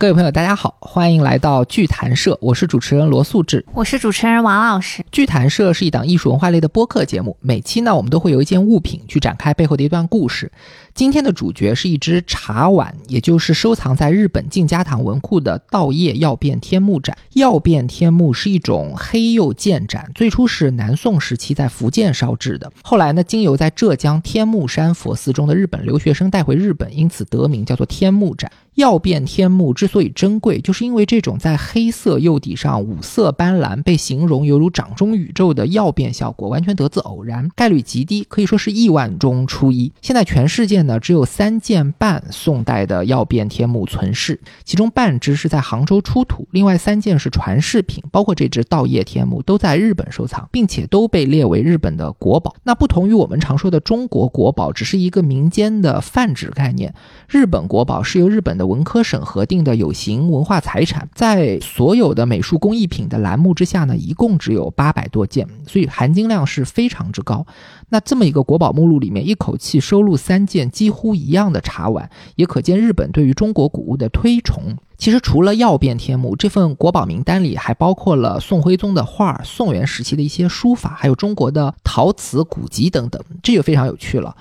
各位朋友，大家好，欢迎来到剧谈社，我是主持人罗素志，我是主持人王老师。剧谈社是一档艺术文化类的播客节目，每期呢，我们都会有一件物品去展开背后的一段故事。今天的主角是一只茶碗，也就是收藏在日本静家堂文库的稻叶曜变天目盏。曜变天目是一种黑釉建盏，最初是南宋时期在福建烧制的，后来呢，经由在浙江天目山佛寺中的日本留学生带回日本，因此得名叫做天目盏。曜变天目之所以珍贵，就是因因为这种在黑色釉底上五色斑斓，被形容犹如掌中宇宙的曜变效果，完全得自偶然，概率极低，可以说是亿万中出一。现在全世界呢，只有三件半宋代的曜变天目存世，其中半只是在杭州出土，另外三件是传世品，包括这只稻叶天目都在日本收藏，并且都被列为日本的国宝。那不同于我们常说的中国国宝，只是一个民间的泛指概念，日本国宝是由日本的。文科省核定的有形文化财产，在所有的美术工艺品的栏目之下呢，一共只有八百多件，所以含金量是非常之高。那这么一个国宝目录里面，一口气收录三件几乎一样的茶碗，也可见日本对于中国古物的推崇。其实除了曜变天目，这份国宝名单里还包括了宋徽宗的画、宋元时期的一些书法，还有中国的陶瓷古籍等等，这就非常有趣了。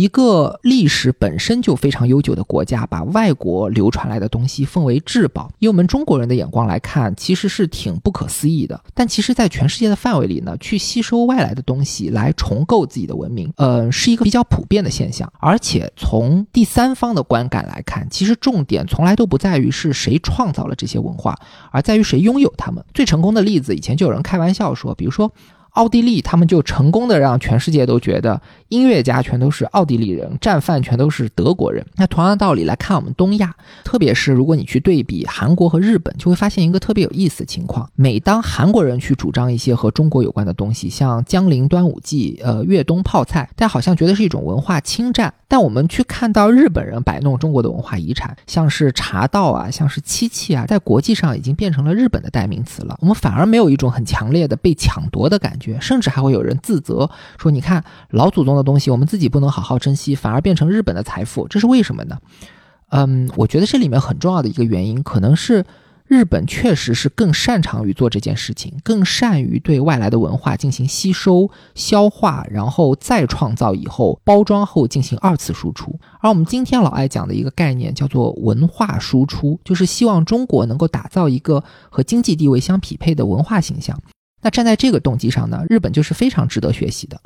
一个历史本身就非常悠久的国家，把外国流传来的东西奉为至宝，以我们中国人的眼光来看，其实是挺不可思议的。但其实，在全世界的范围里呢，去吸收外来的东西来重构自己的文明，呃，是一个比较普遍的现象。而且从第三方的观感来看，其实重点从来都不在于是谁创造了这些文化，而在于谁拥有它们。最成功的例子，以前就有人开玩笑说，比如说。奥地利，他们就成功的让全世界都觉得音乐家全都是奥地利人，战犯全都是德国人。那同样的道理来看，我们东亚，特别是如果你去对比韩国和日本，就会发现一个特别有意思的情况：每当韩国人去主张一些和中国有关的东西，像江陵端午祭、呃粤东泡菜，但好像觉得是一种文化侵占；但我们去看到日本人摆弄中国的文化遗产，像是茶道啊，像是漆器啊，在国际上已经变成了日本的代名词了。我们反而没有一种很强烈的被抢夺的感觉。甚至还会有人自责说：“你看老祖宗的东西，我们自己不能好好珍惜，反而变成日本的财富，这是为什么呢？”嗯，我觉得这里面很重要的一个原因，可能是日本确实是更擅长于做这件事情，更善于对外来的文化进行吸收、消化，然后再创造以后包装后进行二次输出。而我们今天老爱讲的一个概念叫做文化输出，就是希望中国能够打造一个和经济地位相匹配的文化形象。那站在这个动机上呢，日本就是非常值得学习的。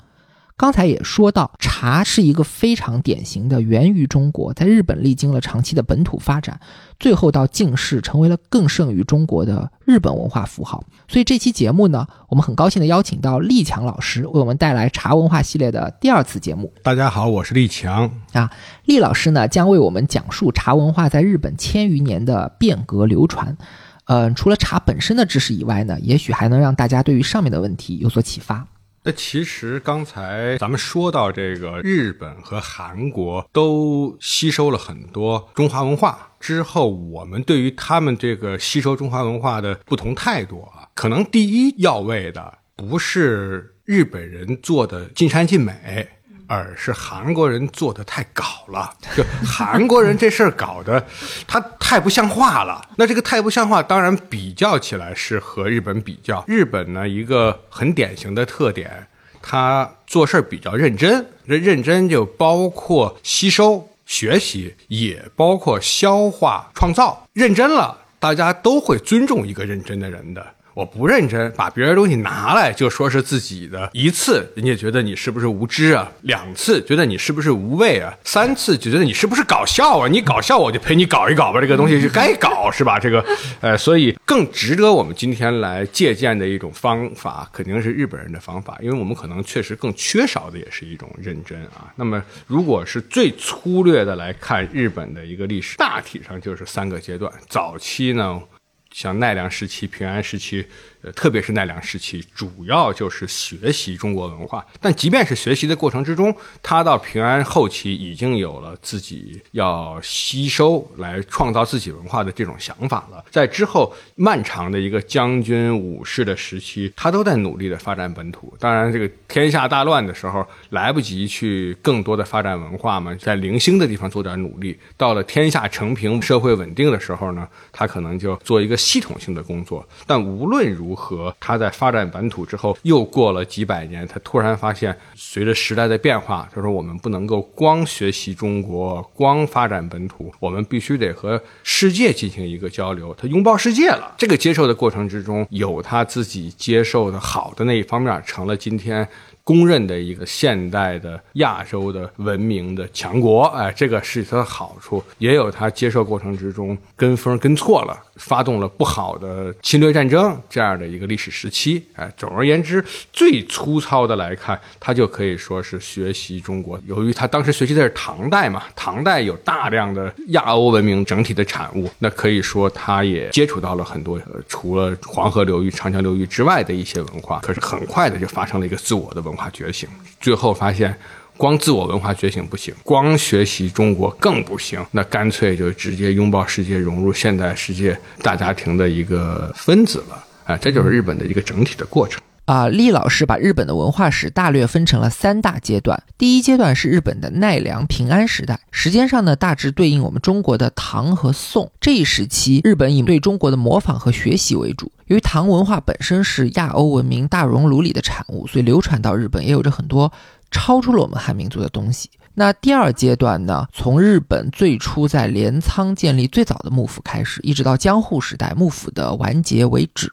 刚才也说到，茶是一个非常典型的源于中国，在日本历经了长期的本土发展，最后到近世成为了更胜于中国的日本文化符号。所以这期节目呢，我们很高兴的邀请到立强老师为我们带来茶文化系列的第二次节目。大家好，我是立强啊。立老师呢将为我们讲述茶文化在日本千余年的变革流传。嗯，除了茶本身的知识以外呢，也许还能让大家对于上面的问题有所启发。那其实刚才咱们说到这个日本和韩国都吸收了很多中华文化之后，我们对于他们这个吸收中华文化的不同态度啊，可能第一要位的不是日本人做的尽善尽美。而是韩国人做的太搞了，就韩国人这事儿搞的，他太不像话了。那这个太不像话，当然比较起来是和日本比较。日本呢，一个很典型的特点，他做事儿比较认真。这认真就包括吸收、学习，也包括消化、创造。认真了，大家都会尊重一个认真的人的。我不认真，把别人东西拿来就说是自己的。一次，人家觉得你是不是无知啊？两次，觉得你是不是无畏啊？三次，就觉得你是不是搞笑啊？你搞笑，我就陪你搞一搞吧。这个东西是该搞，是吧？这个，呃，所以更值得我们今天来借鉴的一种方法，肯定是日本人的方法，因为我们可能确实更缺少的也是一种认真啊。那么，如果是最粗略的来看日本的一个历史，大体上就是三个阶段。早期呢。像奈良时期、平安时期，呃特别是奈良时期，主要就是学习中国文化。但即便是学习的过程之中，他到平安后期已经有了自己要吸收来创造自己文化的这种想法了。在之后漫长的一个将军武士的时期，他都在努力的发展本土。当然，这个天下大乱的时候，来不及去更多的发展文化嘛，在零星的地方做点努力。到了天下成平、社会稳定的时候呢，他可能就做一个系统性的工作。但无论如和，他在发展本土之后，又过了几百年，他突然发现，随着时代的变化，他说我们不能够光学习中国，光发展本土，我们必须得和世界进行一个交流。他拥抱世界了。这个接受的过程之中，有他自己接受的好的那一方面，成了今天。公认的一个现代的亚洲的文明的强国，哎，这个是它的好处，也有它接受过程之中跟风跟错了，发动了不好的侵略战争这样的一个历史时期，哎，总而言之，最粗糙的来看，它就可以说是学习中国。由于他当时学习的是唐代嘛，唐代有大量的亚欧文明整体的产物，那可以说他也接触到了很多除了黄河流域、长江流域之外的一些文化，可是很快的就发生了一个自我的文。文化觉醒，最后发现光自我文化觉醒不行，光学习中国更不行，那干脆就直接拥抱世界，融入现代世界大家庭的一个分子了。啊，这就是日本的一个整体的过程。啊，厉老师把日本的文化史大略分成了三大阶段。第一阶段是日本的奈良平安时代，时间上呢大致对应我们中国的唐和宋这一时期。日本以对中国的模仿和学习为主。由于唐文化本身是亚欧文明大熔炉里的产物，所以流传到日本也有着很多超出了我们汉民族的东西。那第二阶段呢？从日本最初在镰仓建立最早的幕府开始，一直到江户时代幕府的完结为止，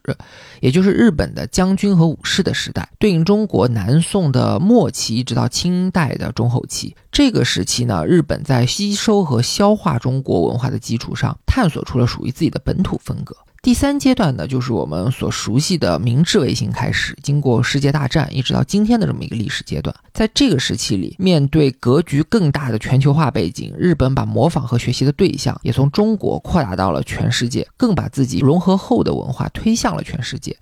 也就是日本的将军和武士的时代，对应中国南宋的末期，一直到清代的中后期。这个时期呢，日本在吸收和消化中国文化的基础上，探索出了属于自己的本土风格。第三阶段呢，就是我们所熟悉的明治维新开始，经过世界大战，一直到今天的这么一个历史阶段。在这个时期里，面对格局更大的全球化背景，日本把模仿和学习的对象也从中国扩大到了全世界，更把自己融合后的文化推向了全世界。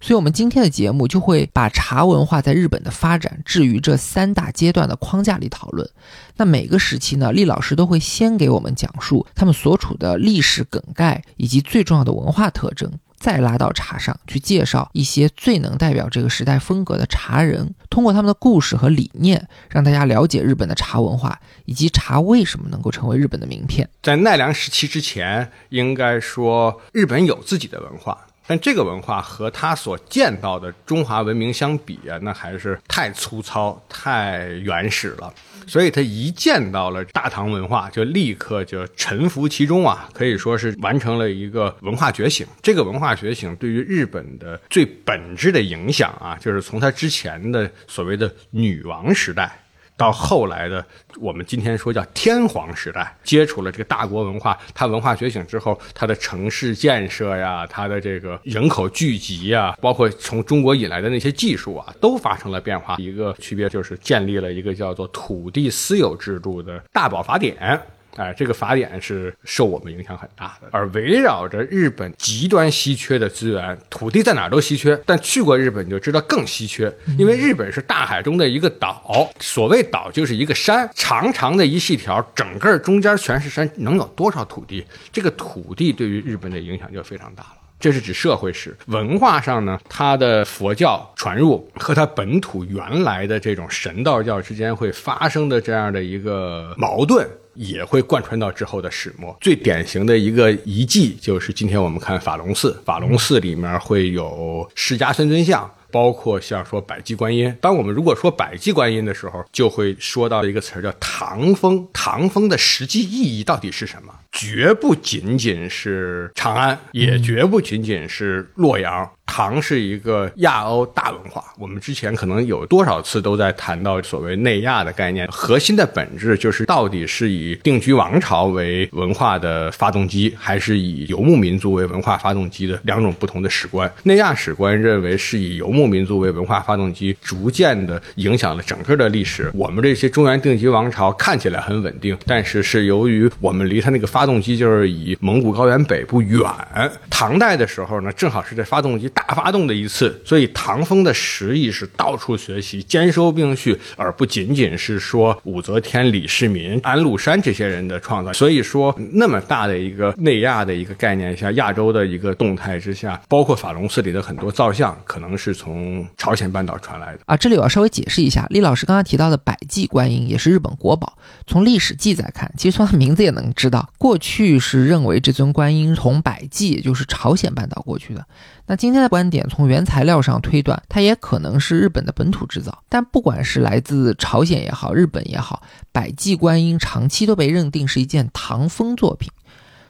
所以，我们今天的节目就会把茶文化在日本的发展置于这三大阶段的框架里讨论。那每个时期呢，厉老师都会先给我们讲述他们所处的历史梗概以及最重要的文化特征，再拉到茶上去介绍一些最能代表这个时代风格的茶人，通过他们的故事和理念，让大家了解日本的茶文化以及茶为什么能够成为日本的名片。在奈良时期之前，应该说日本有自己的文化。但这个文化和他所见到的中华文明相比啊，那还是太粗糙、太原始了。所以他一见到了大唐文化，就立刻就臣服其中啊，可以说是完成了一个文化觉醒。这个文化觉醒对于日本的最本质的影响啊，就是从他之前的所谓的女王时代。到后来的我们今天说叫天皇时代，接触了这个大国文化，它文化觉醒之后，它的城市建设呀，它的这个人口聚集呀，包括从中国引来的那些技术啊，都发生了变化。一个区别就是建立了一个叫做土地私有制度的大宝法典。哎，这个法典是受我们影响很大的，而围绕着日本极端稀缺的资源，土地在哪儿都稀缺，但去过日本就知道更稀缺，因为日本是大海中的一个岛，所谓岛就是一个山，长长的一细条，整个中间全是山，能有多少土地？这个土地对于日本的影响就非常大了。这是指社会史，文化上呢，它的佛教传入和它本土原来的这种神道教之间会发生的这样的一个矛盾。也会贯穿到之后的始末。最典型的一个遗迹，就是今天我们看法隆寺。法隆寺里面会有释迦三尊像，包括像说百济观音。当我们如果说百济观音的时候，就会说到一个词儿叫唐风。唐风的实际意义到底是什么？绝不仅仅是长安，也绝不仅仅是洛阳。唐是一个亚欧大文化，我们之前可能有多少次都在谈到所谓内亚的概念，核心的本质就是到底是以定居王朝为文化的发动机，还是以游牧民族为文化发动机的两种不同的史观。内亚史观认为是以游牧牧民族为文化发动机，逐渐的影响了整个的历史。我们这些中原定居王朝看起来很稳定，但是是由于我们离它那个发发动机就是以蒙古高原北部远。唐代的时候呢，正好是这发动机大发动的一次，所以唐风的实意是到处学习，兼收并蓄，而不仅仅是说武则天、李世民、安禄山这些人的创造。所以说，那么大的一个内亚的一个概念下，亚洲的一个动态之下，包括法隆寺里的很多造像，可能是从朝鲜半岛传来的啊。这里我要稍微解释一下，厉老师刚才提到的百济观音也是日本国宝。从历史记载看，其实从它名字也能知道，过过去是认为这尊观音从百济，也就是朝鲜半岛过去的。那今天的观点，从原材料上推断，它也可能是日本的本土制造。但不管是来自朝鲜也好，日本也好，百济观音长期都被认定是一件唐风作品。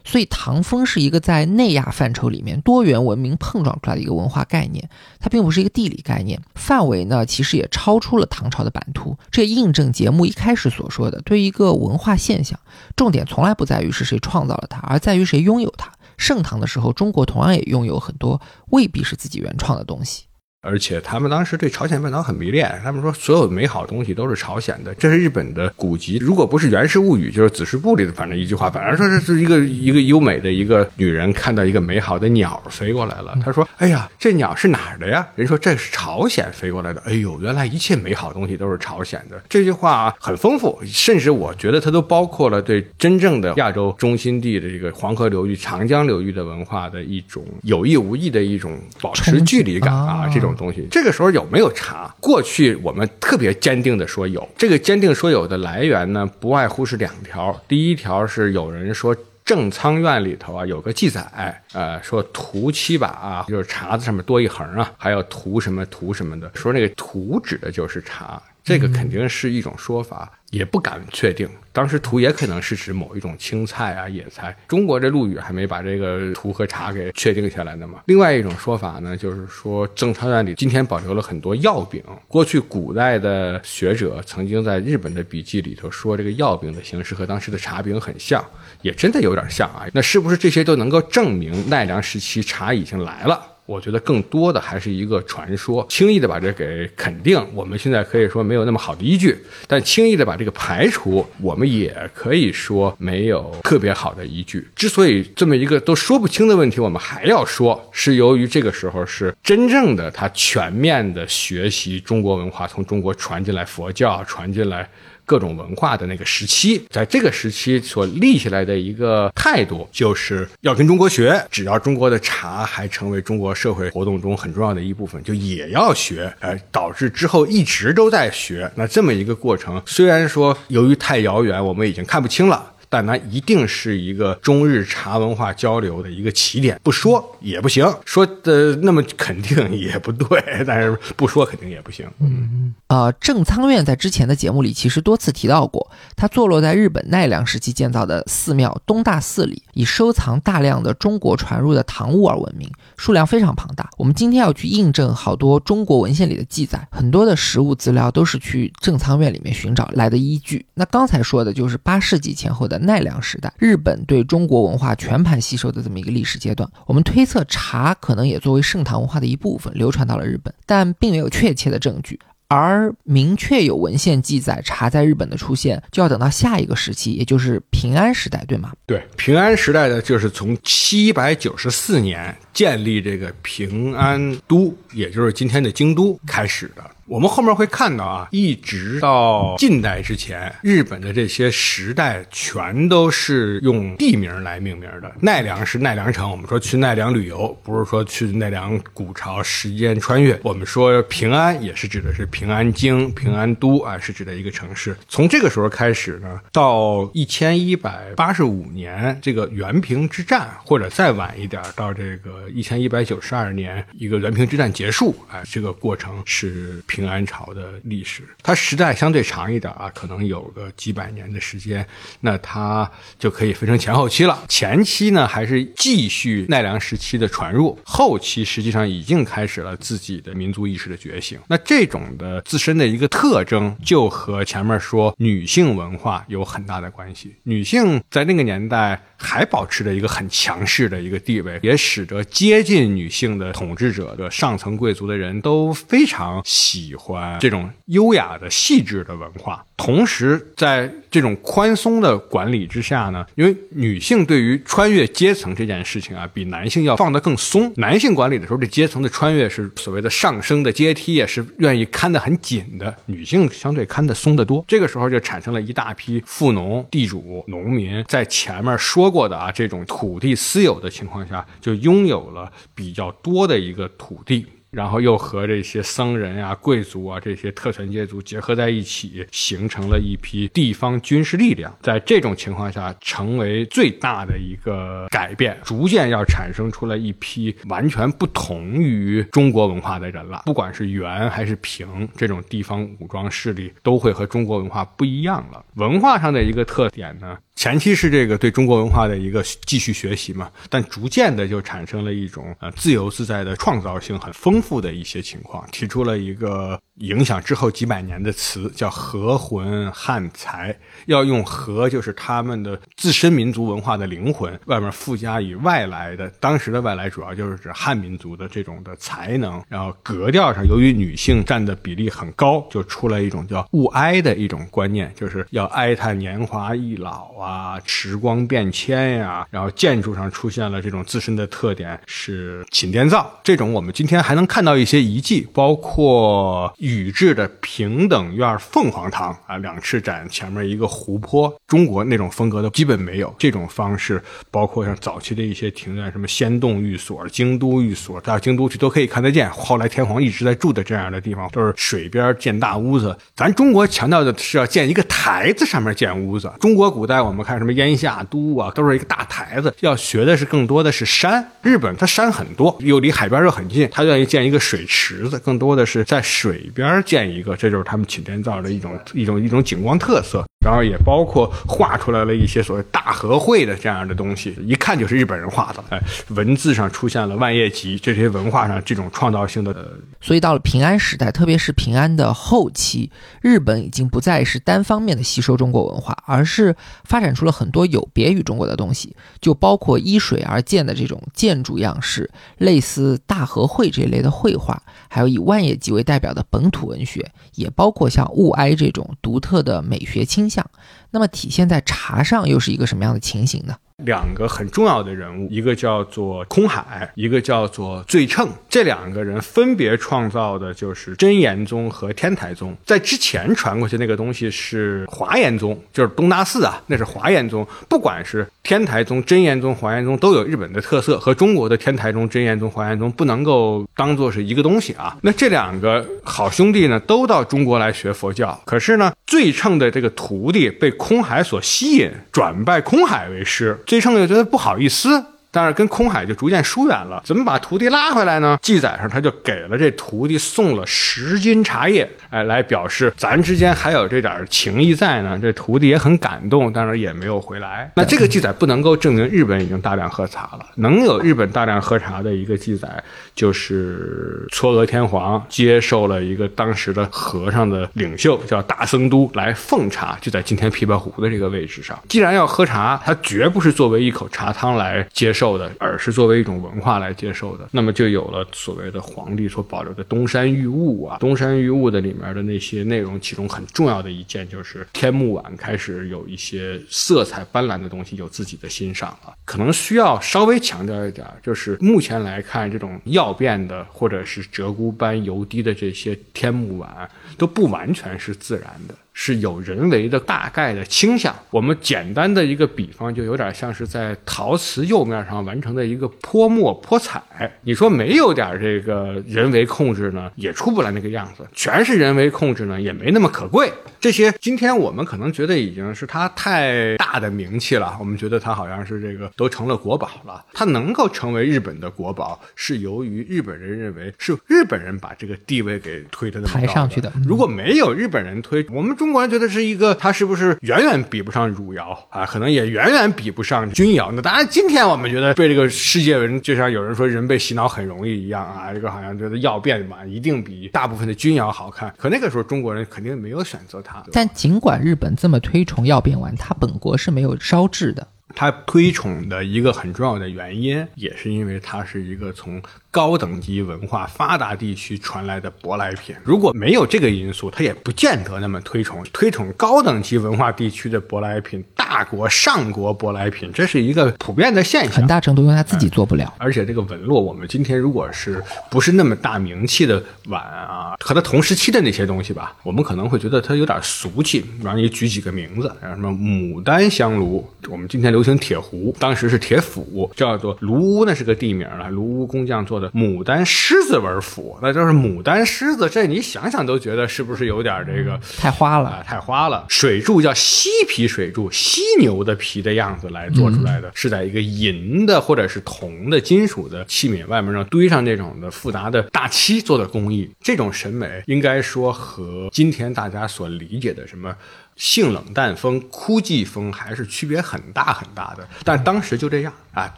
所以，唐风是一个在内亚范畴里面多元文明碰撞出来的一个文化概念，它并不是一个地理概念，范围呢其实也超出了唐朝的版图。这印证节目一开始所说的，对于一个文化现象，重点从来不在于是谁创造了它，而在于谁拥有它。盛唐的时候，中国同样也拥有很多未必是自己原创的东西。而且他们当时对朝鲜半岛很迷恋，他们说所有美好的东西都是朝鲜的，这是日本的古籍。如果不是《源氏物语》，就是《子时部》里的，反正一句话，反正说这是一个一个优美的一个女人看到一个美好的鸟飞过来了，她说：“哎呀，这鸟是哪儿的呀？”人说这是朝鲜飞过来的。哎呦，原来一切美好东西都是朝鲜的。这句话很丰富，甚至我觉得它都包括了对真正的亚洲中心地的这个黄河流域、长江流域的文化的一种有意无意的一种保持距离感啊，这种。东西，这个时候有没有茶？过去我们特别坚定的说有，这个坚定说有的来源呢，不外乎是两条。第一条是有人说正仓院里头啊有个记载，呃，说图七把啊，就是茶字上面多一横啊，还有图什么图什么的，说那个图指的就是茶。这个肯定是一种说法，也不敢确定。当时土也可能是指某一种青菜啊、野菜。中国这陆羽还没把这个土和茶给确定下来呢嘛。另外一种说法呢，就是说正仓院里今天保留了很多药饼。过去古代的学者曾经在日本的笔记里头说，这个药饼的形式和当时的茶饼很像，也真的有点像啊。那是不是这些都能够证明奈良时期茶已经来了？我觉得更多的还是一个传说，轻易的把这给肯定，我们现在可以说没有那么好的依据；但轻易的把这个排除，我们也可以说没有特别好的依据。之所以这么一个都说不清的问题，我们还要说，是由于这个时候是真正的他全面的学习中国文化，从中国传进来佛教，传进来。各种文化的那个时期，在这个时期所立起来的一个态度，就是要跟中国学。只要中国的茶还成为中国社会活动中很重要的一部分，就也要学。呃，导致之后一直都在学。那这么一个过程，虽然说由于太遥远，我们已经看不清了。但它一定是一个中日茶文化交流的一个起点，不说也不行，说的那么肯定也不对，但是不说肯定也不行。嗯呃，正仓院在之前的节目里其实多次提到过，它坐落在日本奈良时期建造的寺庙东大寺里，以收藏大量的中国传入的唐物而闻名，数量非常庞大。我们今天要去印证好多中国文献里的记载，很多的实物资料都是去正仓院里面寻找来的依据。那刚才说的就是八世纪前后的。奈良时代，日本对中国文化全盘吸收的这么一个历史阶段，我们推测茶可能也作为盛唐文化的一部分流传到了日本，但并没有确切的证据。而明确有文献记载茶在日本的出现，就要等到下一个时期，也就是平安时代，对吗？对，平安时代的就是从七百九十四年建立这个平安都，也就是今天的京都开始的。我们后面会看到啊，一直到近代之前，日本的这些时代全都是用地名来命名的。奈良是奈良城，我们说去奈良旅游，不是说去奈良古朝时间穿越。我们说平安也是指的是平安京、平安都啊，是指的一个城市。从这个时候开始呢，到一千一百八十五年这个元平之战，或者再晚一点到这个一千一百九十二年一个元平之战结束，啊，这个过程是平。平安朝的历史，它时代相对长一点啊，可能有个几百年的时间，那它就可以分成前后期了。前期呢，还是继续奈良时期的传入；后期实际上已经开始了自己的民族意识的觉醒。那这种的自身的一个特征，就和前面说女性文化有很大的关系。女性在那个年代。还保持着一个很强势的一个地位，也使得接近女性的统治者的上层贵族的人都非常喜欢这种优雅的、细致的文化。同时，在这种宽松的管理之下呢，因为女性对于穿越阶层这件事情啊，比男性要放得更松。男性管理的时候，这阶层的穿越是所谓的上升的阶梯，也是愿意看得很紧的。女性相对看得松得多。这个时候就产生了一大批富农、地主、农民，在前面说过的啊，这种土地私有的情况下，就拥有了比较多的一个土地。然后又和这些僧人啊、贵族啊这些特权阶级结合在一起，形成了一批地方军事力量。在这种情况下，成为最大的一个改变，逐渐要产生出来一批完全不同于中国文化的人了。不管是元还是平，这种地方武装势力都会和中国文化不一样了。文化上的一个特点呢？前期是这个对中国文化的一个继续学习嘛，但逐渐的就产生了一种呃自由自在的创造性很丰富的一些情况，提出了一个。影响之后几百年的词叫“和魂汉才”，要用“和”就是他们的自身民族文化的灵魂，外面附加以外来的，当时的外来主要就是指汉民族的这种的才能。然后格调上，由于女性占的比例很高，就出来一种叫“勿哀”的一种观念，就是要哀叹年华易老啊，啊时光变迁呀。然后建筑上出现了这种自身的特点是寝殿造，这种我们今天还能看到一些遗迹，包括。宇治的平等院凤凰堂啊，两翅展前面一个湖泊，中国那种风格的基本没有这种方式。包括像早期的一些庭院，什么仙洞寓所、京都寓所，到京都去都可以看得见。后来天皇一直在住的这样的地方，都是水边建大屋子。咱中国强调的是要建一个台子上面建屋子。中国古代我们看什么烟下都啊，都是一个大台子。要学的是更多的是山。日本它山很多，又离海边又很近，它愿意建一个水池子，更多的是在水边。建一个，这就是他们寝天造的一种一种一种景观特色。然后也包括画出来了一些所谓大和会的这样的东西，一看就是日本人画的。哎，文字上出现了万叶集，这些文化上这种创造性的。所以到了平安时代，特别是平安的后期，日本已经不再是单方面的吸收中国文化，而是发展出了很多有别于中国的东西，就包括依水而建的这种建筑样式，类似大和会这一类的绘画，还有以万叶集为代表的本土文学，也包括像物哀这种独特的美学倾。像，那么体现在茶上又是一个什么样的情形呢？两个很重要的人物，一个叫做空海，一个叫做醉称。这两个人分别创造的就是真言宗和天台宗。在之前传过去那个东西是华严宗，就是东大寺啊，那是华严宗。不管是天台宗、真言宗、华严宗，都有日本的特色，和中国的天台宗、真言宗、华严宗不能够当做是一个东西啊。那这两个好兄弟呢，都到中国来学佛教。可是呢，醉称的这个徒弟被空海所吸引，转拜空海为师。最胜就觉得不好意思。但是跟空海就逐渐疏远了，怎么把徒弟拉回来呢？记载上他就给了这徒弟送了十斤茶叶，哎，来表示咱之间还有这点情谊在呢。这徒弟也很感动，但是也没有回来。那这个记载不能够证明日本已经大量喝茶了。能有日本大量喝茶的一个记载，就是嵯峨天皇接受了一个当时的和尚的领袖叫大僧都来奉茶，就在今天琵琶湖的这个位置上。既然要喝茶，他绝不是作为一口茶汤来接受。受的，而是作为一种文化来接受的，那么就有了所谓的皇帝所保留的东山玉物啊，东山玉物的里面的那些内容，其中很重要的一件就是天目碗开始有一些色彩斑斓的东西有自己的欣赏了。可能需要稍微强调一点，就是目前来看，这种曜变的或者是鹧鸪斑油滴的这些天目碗都不完全是自然的。是有人为的大概的倾向。我们简单的一个比方，就有点像是在陶瓷釉面上完成的一个泼墨泼彩。你说没有点这个人为控制呢，也出不来那个样子。全是人为控制呢，也没那么可贵。这些今天我们可能觉得已经是它太大的名气了，我们觉得它好像是这个都成了国宝了。它能够成为日本的国宝，是由于日本人认为是日本人把这个地位给推的抬上去的。如果没有日本人推，我们中。中国人觉得是一个，他是不是远远比不上汝窑啊？可能也远远比不上钧窑。那当然，今天我们觉得被这个世界人，就像有人说人被洗脑很容易一样啊，这个好像觉得药变嘛，一定比大部分的钧窑好看。可那个时候中国人肯定没有选择它。但尽管日本这么推崇药变丸，它本国是没有烧制的。它推崇的一个很重要的原因，也是因为它是一个从高等级文化发达地区传来的舶来品。如果没有这个因素，它也不见得那么推崇。推崇高等级文化地区的舶来品，大国上国舶来品，这是一个普遍的现象。很大程度因为他自己做不了。而且这个纹路，我们今天如果是不是那么大名气的碗啊，和它同时期的那些东西吧，我们可能会觉得它有点俗气。让你举几个名字，什么牡丹香炉，我们今天流行铁壶，当时是铁釜，叫做卢屋，那是个地名了。卢屋工匠做的牡丹狮子纹斧，那就是牡丹狮子，这你想想都觉得是不是有点这个太花了啊？太花了。水柱叫犀皮水柱，犀牛的皮的样子来做出来的，是在一个银的或者是铜的金属的器皿外面上堆上这种的复杂的大漆做的工艺。这种审美应该说和今天大家所理解的什么。性冷淡风、枯寂风还是区别很大很大的，但当时就这样啊。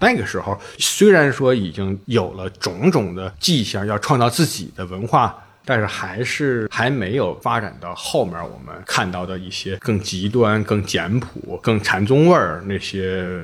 那个时候虽然说已经有了种种的迹象要创造自己的文化，但是还是还没有发展到后面我们看到的一些更极端、更简朴、更禅宗味儿那些。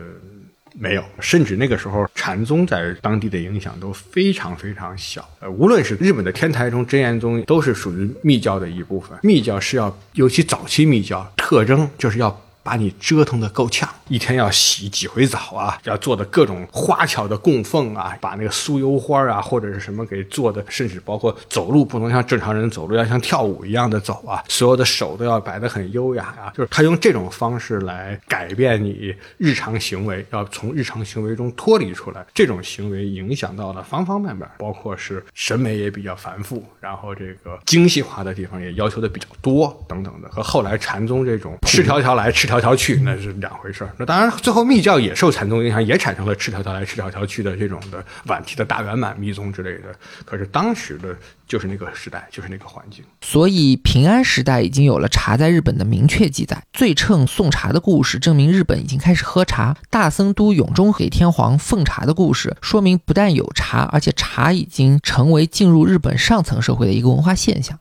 没有，甚至那个时候禅宗在当地的影响都非常非常小。呃，无论是日本的天台宗、真言宗，都是属于密教的一部分。密教是要，尤其早期密教特征就是要。把你折腾的够呛，一天要洗几回澡啊，要做的各种花巧的供奉啊，把那个酥油花啊或者是什么给做的，甚至包括走路不能像正常人走路，要像跳舞一样的走啊，所有的手都要摆得很优雅啊，就是他用这种方式来改变你日常行为，要从日常行为中脱离出来，这种行为影响到了方方面面，包括是审美也比较繁复，然后这个精细化的地方也要求的比较多等等的，和后来禅宗这种赤条条来赤条。条去那是两回事儿。那当然，最后密教也受禅宗影响，也产生了赤条条来赤条条去的这种的晚期的大圆满密宗之类的。可是当时的就是那个时代，就是那个环境。所以平安时代已经有了茶在日本的明确记载。最称送茶的故事证明日本已经开始喝茶。大僧都永中给天皇奉茶的故事说明不但有茶，而且茶已经成为进入日本上层社会的一个文化现象。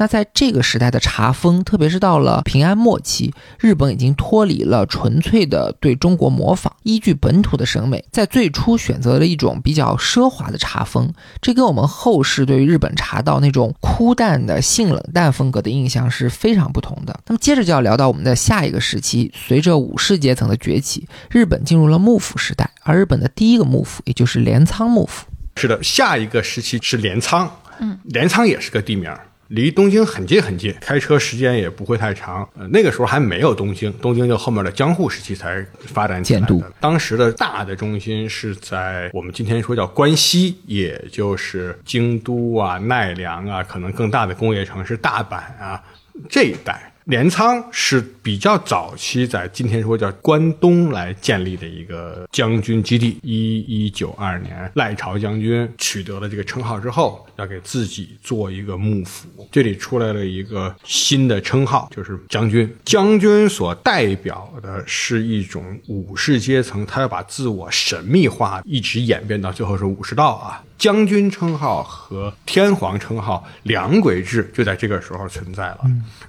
那在这个时代的茶风，特别是到了平安末期，日本已经脱离了纯粹的对中国模仿，依据本土的审美，在最初选择了一种比较奢华的茶风，这跟我们后世对于日本茶道那种枯淡的性冷淡风格的印象是非常不同的。那么接着就要聊到我们的下一个时期，随着武士阶层的崛起，日本进入了幕府时代，而日本的第一个幕府，也就是镰仓幕府。是的，下一个时期是镰仓，嗯，镰仓也是个地名。离东京很近很近，开车时间也不会太长。呃，那个时候还没有东京，东京就后面的江户时期才发展起来的。当时的大的中心是在我们今天说叫关西，也就是京都啊、奈良啊，可能更大的工业城市大阪啊这一带。镰仓是比较早期在今天说叫关东来建立的一个将军基地。一一九二年，赖朝将军取得了这个称号之后，要给自己做一个幕府，这里出来了一个新的称号，就是将军。将军所代表的是一种武士阶层，他要把自我神秘化，一直演变到最后是武士道啊。将军称号和天皇称号两轨制就在这个时候存在了。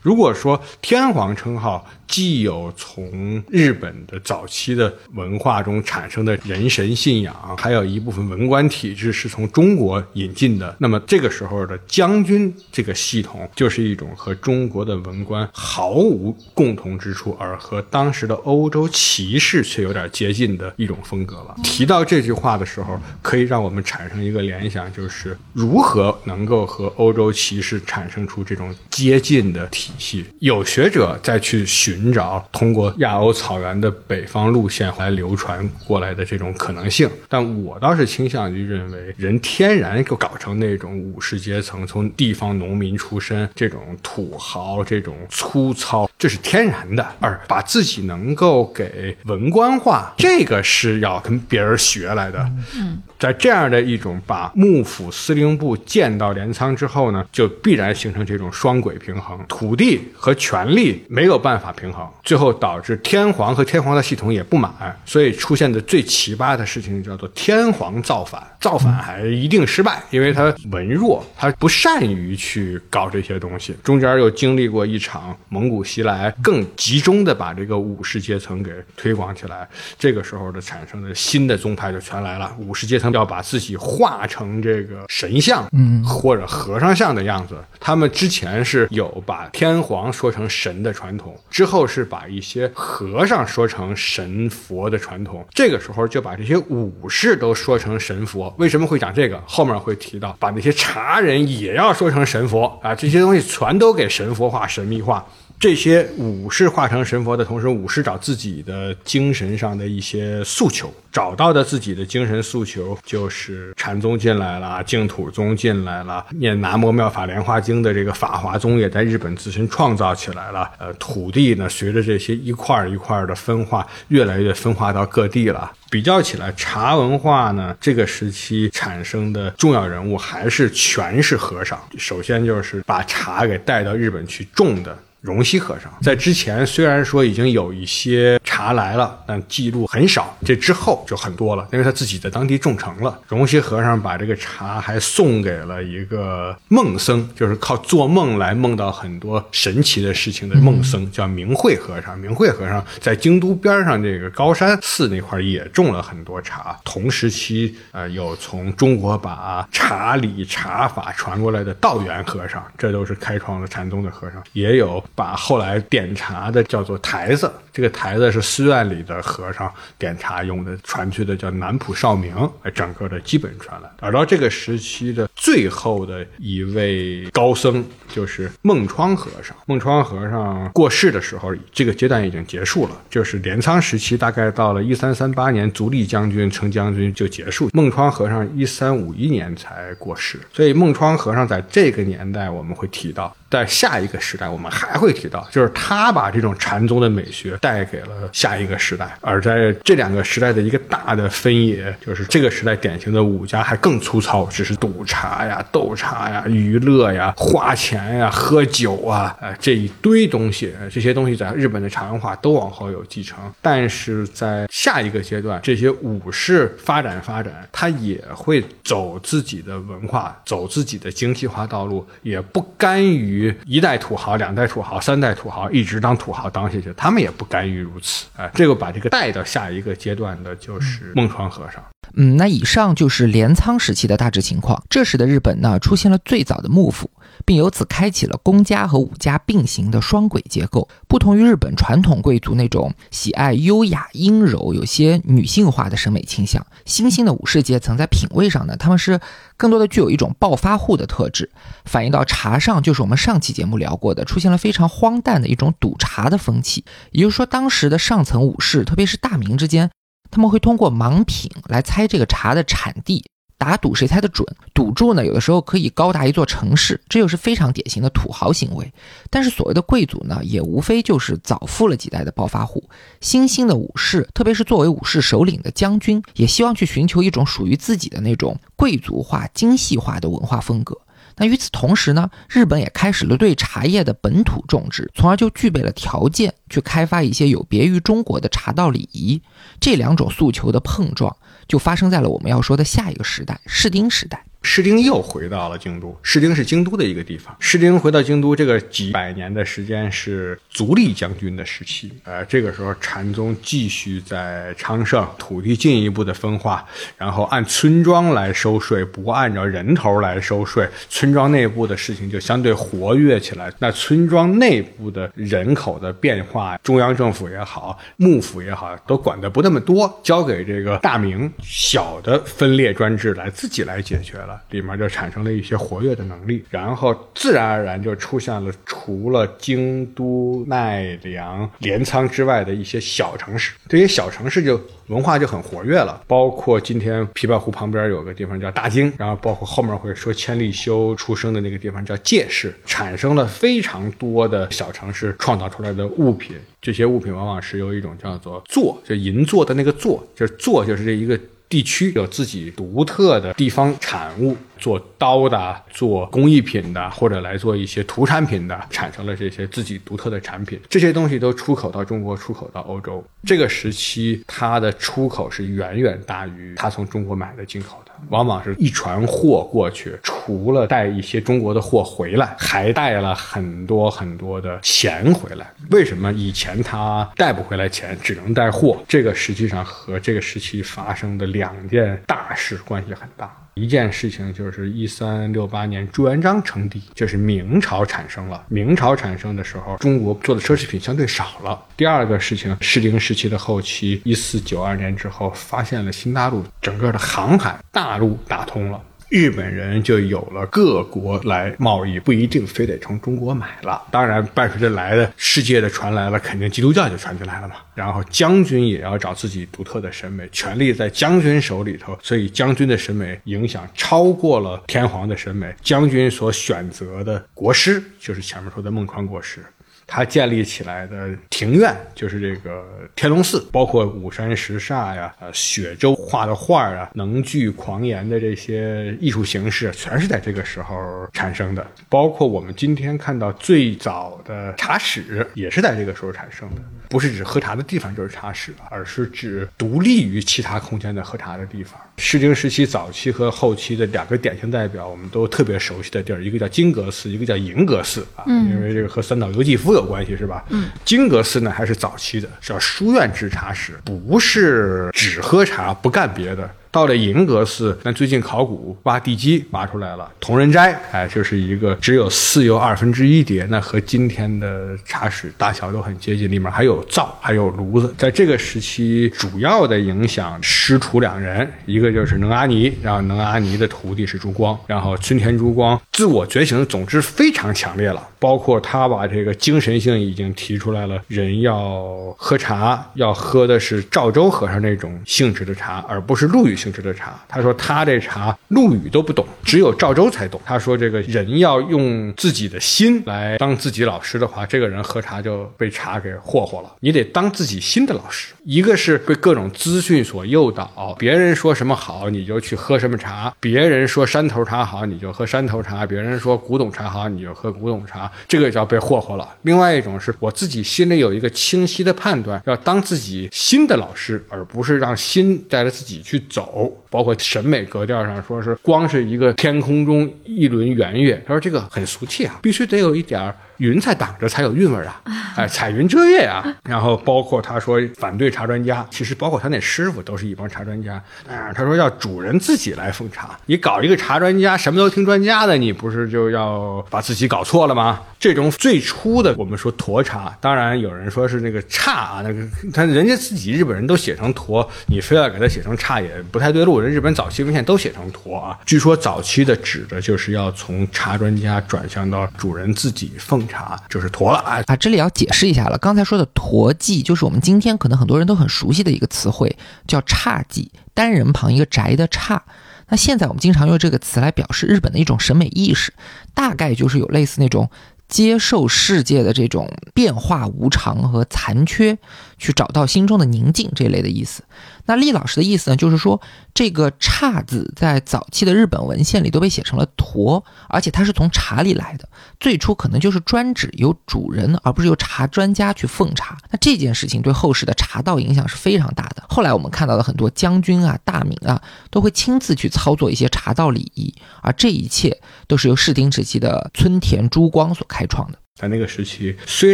如果说天皇称号，既有从日本的早期的文化中产生的人神信仰，还有一部分文官体制是从中国引进的。那么这个时候的将军这个系统，就是一种和中国的文官毫无共同之处，而和当时的欧洲骑士却有点接近的一种风格了。提到这句话的时候，可以让我们产生一个联想，就是如何能够和欧洲骑士产生出这种接近的体系。有学者再去寻。寻找通过亚欧草原的北方路线来流传过来的这种可能性，但我倒是倾向于认为，人天然就搞成那种武士阶层，从地方农民出身，这种土豪，这种粗糙，这是天然的。而把自己能够给文官化，这个是要跟别人学来的。嗯。在这样的一种把幕府司令部建到镰仓之后呢，就必然形成这种双轨平衡，土地和权力没有办法平衡，最后导致天皇和天皇的系统也不满，所以出现的最奇葩的事情叫做天皇造反。造反还一定失败，因为他文弱，他不善于去搞这些东西。中间又经历过一场蒙古袭来。来更集中的把这个武士阶层给推广起来。这个时候的产生的新的宗派就全来了，武士阶层要把自己化成这个神像，嗯，或者和尚像的样子。他们之前是有把天皇说成神的传统，之后后是把一些和尚说成神佛的传统。这个时候就把这些武士都说成神佛。为什么会讲这个？后面会提到，把那些茶人也要说成神佛啊，这些东西全都给神佛化、神秘化。这些武士化成神佛的同时，武士找自己的精神上的一些诉求，找到的自己的精神诉求就是禅宗进来了，净土宗进来了，念南无妙法莲华经的这个法华宗也在日本自身创造起来了。呃，土地呢，随着这些一块一块的分化，越来越分化到各地了。比较起来，茶文化呢，这个时期产生的重要人物还是全是和尚。首先就是把茶给带到日本去种的。荣西和尚在之前虽然说已经有一些茶来了，但记录很少。这之后就很多了，因为他自己在当地种成了。荣西和尚把这个茶还送给了一个梦僧，就是靠做梦来梦到很多神奇的事情的梦僧，叫明慧和尚。明慧和尚在京都边上这个高山寺那块也种了很多茶。同时期，呃，有从中国把茶理茶法传过来的道元和尚，这都是开创了禅宗的和尚，也有。把后来点茶的叫做台子，这个台子是寺院里的和尚点茶用的，传去的叫南浦少明，整个的基本传来。而到这个时期的最后的一位高僧就是孟窗和尚。孟窗和尚过世的时候，这个阶段已经结束了，就是镰仓时期，大概到了一三三八年，足利将军成将军就结束。孟窗和尚一三五一年才过世，所以孟窗和尚在这个年代我们会提到。在下一个时代，我们还会提到，就是他把这种禅宗的美学带给了下一个时代。而在这两个时代的一个大的分野，就是这个时代典型的武家还更粗糙，只是赌茶呀、斗茶呀、娱乐呀、花钱呀、喝酒啊，呃，这一堆东西，这些东西在日本的茶文化都往后有继承。但是在下一个阶段，这些武士发展发展，他也会走自己的文化，走自己的精细化道路，也不甘于。一代土豪、两代土豪、三代土豪，一直当土豪当下去，他们也不甘于如此。啊，这个把这个带到下一个阶段的，就是孟川和尚。嗯，那以上就是镰仓时期的大致情况。这时的日本呢，出现了最早的幕府。并由此开启了公家和武家并行的双轨结构。不同于日本传统贵族那种喜爱优雅阴柔、有些女性化的审美倾向，新兴的武士阶层在品味上呢，他们是更多的具有一种暴发户的特质。反映到茶上，就是我们上期节目聊过的，出现了非常荒诞的一种赌茶的风气。也就是说，当时的上层武士，特别是大名之间，他们会通过盲品来猜这个茶的产地。打赌谁猜得准？赌注呢，有的时候可以高达一座城市，这又是非常典型的土豪行为。但是所谓的贵族呢，也无非就是早富了几代的暴发户。新兴的武士，特别是作为武士首领的将军，也希望去寻求一种属于自己的那种贵族化、精细化的文化风格。那与此同时呢，日本也开始了对茶叶的本土种植，从而就具备了条件去开发一些有别于中国的茶道礼仪。这两种诉求的碰撞。就发生在了我们要说的下一个时代——士丁时代。士丁又回到了京都。士丁是京都的一个地方。士丁回到京都，这个几百年的时间是足利将军的时期。呃，这个时候禅宗继续在昌盛，土地进一步的分化，然后按村庄来收税，不按照人头来收税。村庄内部的事情就相对活跃起来。那村庄内部的人口的变化，中央政府也好，幕府也好，都管的不那么多，交给这个大明小的分裂专制来自己来解决了。里面就产生了一些活跃的能力，然后自然而然就出现了除了京都、奈良、镰仓之外的一些小城市。这些小城市就文化就很活跃了，包括今天琵琶湖旁边有个地方叫大京，然后包括后面会说千利休出生的那个地方叫界市，产生了非常多的小城市创造出来的物品。这些物品往往是由一种叫做“座”，就银座的那个“座”，就是“座”就是这一个。地区有自己独特的地方产物。做刀的、做工艺品的，或者来做一些土产品的，产生了这些自己独特的产品。这些东西都出口到中国，出口到欧洲。这个时期，它的出口是远远大于它从中国买的进口的，往往是一船货过去，除了带一些中国的货回来，还带了很多很多的钱回来。为什么以前它带不回来钱，只能带货？这个实际上和这个时期发生的两件大事关系很大。一件事情就是一三六八年朱元璋称帝，就是明朝产生了。明朝产生的时候，中国做的奢侈品相对少了。第二个事情，适龄时期的后期，一四九二年之后，发现了新大陆，整个的航海大陆打通了。日本人就有了各国来贸易，不一定非得从中国买了。当然，伴随着来的世界的传来了，肯定基督教就传进来了嘛。然后将军也要找自己独特的审美，权力在将军手里头，所以将军的审美影响超过了天皇的审美。将军所选择的国师，就是前面说的孟川国师。他建立起来的庭院就是这个天龙寺，包括五山石煞呀、呃雪舟画的画啊、能剧狂言的这些艺术形式，全是在这个时候产生的。包括我们今天看到最早的茶室，也是在这个时候产生的。不是指喝茶的地方就是茶室，而是指独立于其他空间的喝茶的地方。诗经时期早期和后期的两个典型代表，我们都特别熟悉的地儿，一个叫金阁寺，一个叫银阁寺啊，因为这个和三岛由纪夫有关系，是吧？嗯，金阁寺呢还是早期的，叫书院制茶室，不是只喝茶不干别的。到了银阁寺，那最近考古挖地基挖出来了，同仁斋，哎，就是一个只有四又二分之一叠，那和今天的茶室大小都很接近，里面还有灶，还有炉子。在这个时期，主要的影响师徒两人，一个就是能阿尼，然后能阿尼的徒弟是朱光，然后村田朱光自我觉醒，总之非常强烈了，包括他把这个精神性已经提出来了，人要喝茶，要喝的是赵州和尚那种性质的茶，而不是陆羽。性质的茶，他说他这茶陆羽都不懂，只有赵州才懂。他说这个人要用自己的心来当自己老师的话，这个人喝茶就被茶给霍霍了。你得当自己心的老师，一个是被各种资讯所诱导，别人说什么好你就去喝什么茶，别人说山头茶好你就喝山头茶，别人说古董茶好你就喝古董茶，这个叫被霍霍了。另外一种是我自己心里有一个清晰的判断，要当自己新的老师，而不是让新带着自己去走。包括审美格调上，说是光是一个天空中一轮圆月，他说这个很俗气啊，必须得有一点儿。云彩挡着才有韵味啊！哎，彩云遮月啊！然后包括他说反对茶专家，其实包括他那师傅都是一帮茶专家。啊，他说要主人自己来奉茶，你搞一个茶专家，什么都听专家的，你不是就要把自己搞错了吗？这种最初的我们说沱茶，当然有人说是那个差啊，那个他人家自己日本人都写成沱，你非要给他写成差也不太对路。日本早期文献都写成驼啊。据说早期的指的就是要从茶专家转向到主人自己奉。茶就是驼了啊啊！这里要解释一下了，刚才说的“驼记”就是我们今天可能很多人都很熟悉的一个词汇，叫侘寂，单人旁一个宅的侘。那现在我们经常用这个词来表示日本的一种审美意识，大概就是有类似那种接受世界的这种变化无常和残缺，去找到心中的宁静这类的意思。那厉老师的意思呢，就是说这个“侘”字在早期的日本文献里都被写成了“驼”，而且它是从茶里来的，最初可能就是专指由主人，而不是由茶专家去奉茶。那这件事情对后世的茶道影响是非常大的。后来我们看到的很多将军啊、大名啊，都会亲自去操作一些茶道礼仪，而这一切都是由室町时期的村田珠光所开创的。在那个时期，虽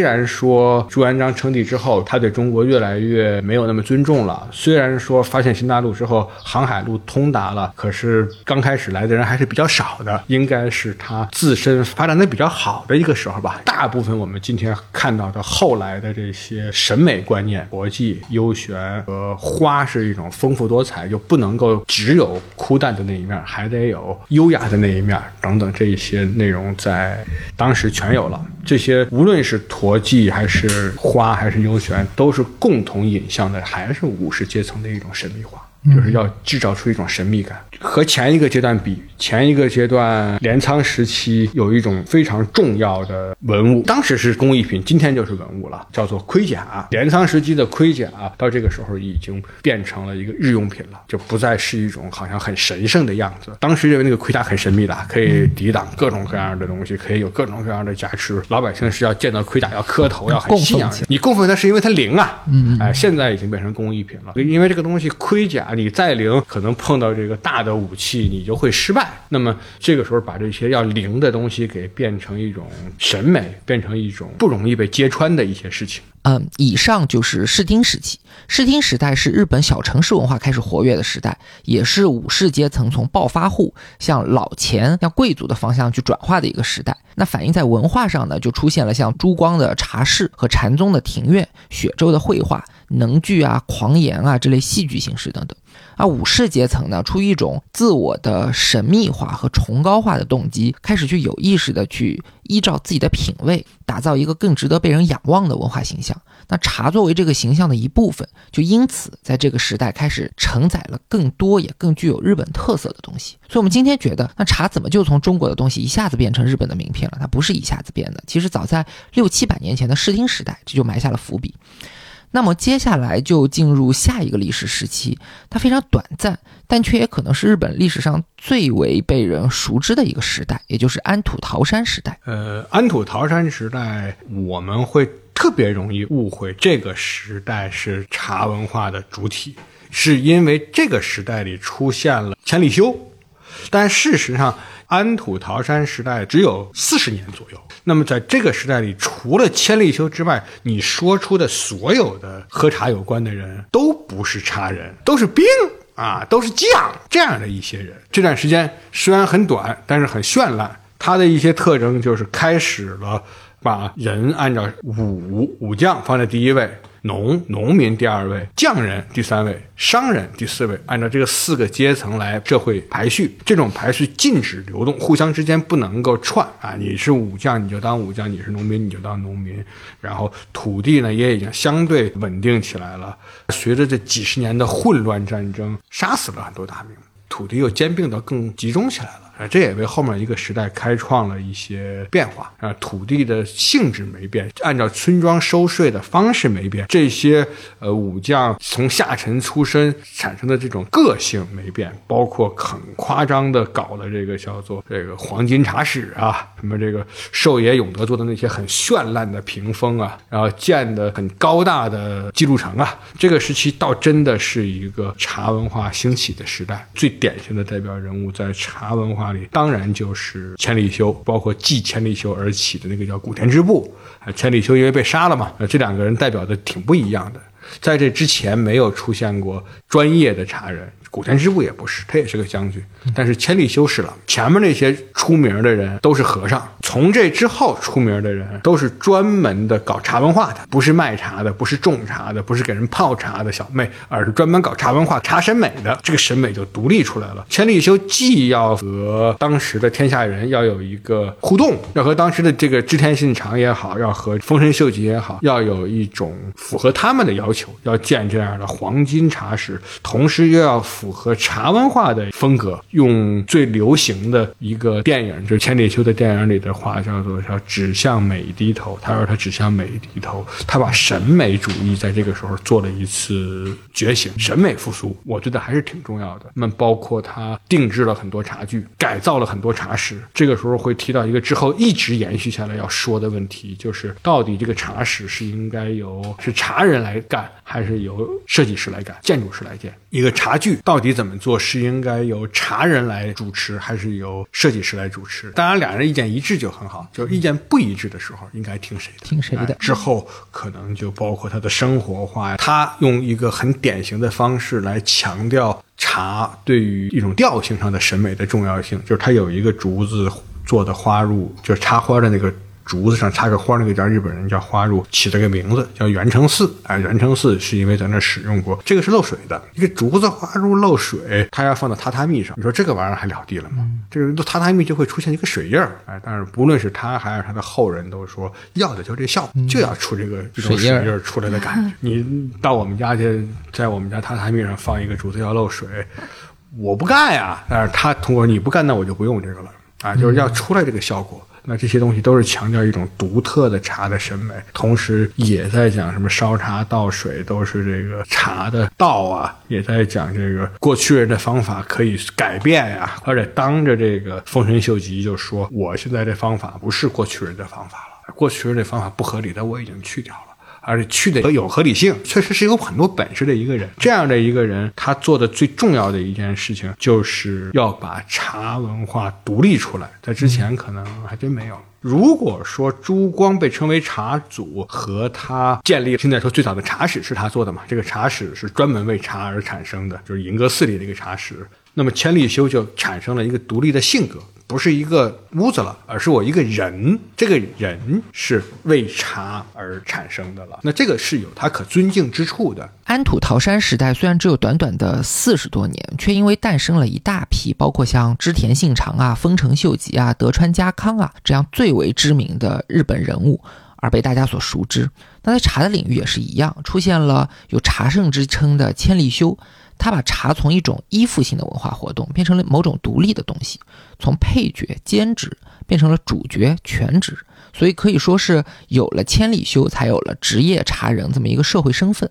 然说朱元璋称帝之后，他对中国越来越没有那么尊重了。虽然说发现新大陆之后，航海路通达了，可是刚开始来的人还是比较少的，应该是他自身发展的比较好的一个时候吧。大部分我们今天看到的后来的这些审美观念，国际优选和花是一种丰富多彩，就不能够只有枯淡的那一面，还得有优雅的那一面等等这一些内容，在当时全有了。这这些无论是驼记还是花还是幽玄，都是共同引向的，还是武士阶层的一种神秘化。就是要制造出一种神秘感。和前一个阶段比，前一个阶段镰仓时期有一种非常重要的文物，当时是工艺品，今天就是文物了，叫做盔甲。镰仓时期的盔甲到这个时候已经变成了一个日用品了，就不再是一种好像很神圣的样子。当时认为那个盔甲很神秘的，可以抵挡各种各样的东西，可以有各种各样的加持。老百姓是要见到盔甲要磕头，要很信仰。你供奉它是因为它灵啊，嗯，哎，现在已经变成工艺品了，因为这个东西盔甲你再灵，可能碰到这个大的武器你就会失败。那么这个时候把这些要灵的东西给变成一种审美，变成一种不容易被揭穿的一些事情。嗯，以上就是室町时期。室町时代是日本小城市文化开始活跃的时代，也是武士阶层从暴发户向老钱、向贵族的方向去转化的一个时代。那反映在文化上呢，就出现了像朱光的茶室和禅宗的庭院、雪舟的绘画、能剧啊、狂言啊这类戏剧形式等等。而武士阶层呢，出于一种自我的神秘化和崇高化的动机，开始去有意识的去依照自己的品味，打造一个更值得被人仰望的文化形象。那茶作为这个形象的一部分，就因此在这个时代开始承载了更多也更具有日本特色的东西。所以，我们今天觉得，那茶怎么就从中国的东西一下子变成日本的名片了？它不是一下子变的，其实早在六七百年前的视听时代，这就埋下了伏笔。那么接下来就进入下一个历史时期，它非常短暂，但却也可能是日本历史上最为被人熟知的一个时代，也就是安土桃山时代。呃，安土桃山时代，我们会特别容易误会这个时代是茶文化的主体，是因为这个时代里出现了千里修，但事实上。安土桃山时代只有四十年左右，那么在这个时代里，除了千利休之外，你说出的所有的喝茶有关的人都不是茶人，都是兵啊，都是将这样的一些人。这段时间虽然很短，但是很绚烂。它的一些特征就是开始了把人按照武武将放在第一位。农农民第二位，匠人第三位，商人第四位，按照这个四个阶层来社会排序。这种排序禁止流动，互相之间不能够串啊！你是武将，你就当武将；你是农民，你就当农民。然后土地呢，也已经相对稳定起来了。随着这几十年的混乱战争，杀死了很多大名，土地又兼并的更集中起来了。啊，这也为后面一个时代开创了一些变化啊。土地的性质没变，按照村庄收税的方式没变，这些呃武将从下沉出身产生的这种个性没变，包括很夸张的搞的这个叫做这个黄金茶室啊，什么这个寿野永德做的那些很绚烂的屏风啊，然后建的很高大的记录城啊，这个时期倒真的是一个茶文化兴起的时代。最典型的代表人物在茶文化。当然就是千里修，包括继千里修而起的那个叫古田支部。啊，千里修因为被杀了嘛，这两个人代表的挺不一样的。在这之前没有出现过专业的茶人。古田之部也不是，他也是个将军，但是千利休是了。前面那些出名的人都是和尚，从这之后出名的人都是专门的搞茶文化的，不是卖茶的，不是种茶的，不是给人泡茶的小妹，而是专门搞茶文化、茶审美的。这个审美就独立出来了。千利休既要和当时的天下人要有一个互动，要和当时的这个织田信长也好，要和丰臣秀吉也好，要有一种符合他们的要求，要建这样的黄金茶室，同时又要。符合茶文化的风格，用最流行的一个电影，就是千里修的电影里的话，叫做“叫指向美低头”。他说他指向美低头，他把审美主义在这个时候做了一次觉醒，审美复苏，我觉得还是挺重要的。那么包括他定制了很多茶具，改造了很多茶室。这个时候会提到一个之后一直延续下来要说的问题，就是到底这个茶室是应该由是茶人来干，还是由设计师来干、建筑师来建一个茶具？到底怎么做是应该由茶人来主持，还是由设计师来主持？当然，两人意见一致就很好。就是意见不一致的时候，应该听谁的？听谁的？之后可能就包括他的生活化，他用一个很典型的方式来强调茶对于一种调性上的审美的重要性，就是他有一个竹子做的花入，就是插花的那个。竹子上插个花，那个叫日本人叫花入，起了个名字叫元成寺。哎，元成寺是因为在那使用过，这个是漏水的，一个竹子花入漏水，它要放到榻榻米上，你说这个玩意儿还了地了吗？这个榻榻米就会出现一个水印儿。哎，但是不论是他还是他的后人都说，要的就这效果，就要出这个这种水印儿出来的感觉。你到我们家去，在我们家榻榻米上放一个竹子要漏水，我不干呀。但是他通过你不干，那我就不用这个了啊，就是要出来这个效果。那这些东西都是强调一种独特的茶的审美，同时也在讲什么烧茶倒水都是这个茶的道啊，也在讲这个过去人的方法可以改变呀。而且当着这个丰臣秀吉就说：“我现在这方法不是过去人的方法了，过去人的方法不合理的我已经去掉了。”而且去的有合理性，确实是有很多本事的一个人。这样的一个人，他做的最重要的一件事情，就是要把茶文化独立出来。在之前可能还真没有。如果说朱光被称为茶祖，和他建立现在说最早的茶室是他做的嘛？这个茶室是专门为茶而产生的，就是银阁寺里的一个茶室。那么千利休就产生了一个独立的性格。不是一个屋子了，而是我一个人。这个人是为茶而产生的了，那这个是有他可尊敬之处的。安土桃山时代虽然只有短短的四十多年，却因为诞生了一大批，包括像织田信长啊、丰臣秀吉啊、德川家康啊这样最为知名的日本人物，而被大家所熟知。那在茶的领域也是一样，出现了有茶圣之称的千利休。他把茶从一种依附性的文化活动变成了某种独立的东西，从配角兼职变成了主角全职，所以可以说是有了千里修，才有了职业茶人这么一个社会身份。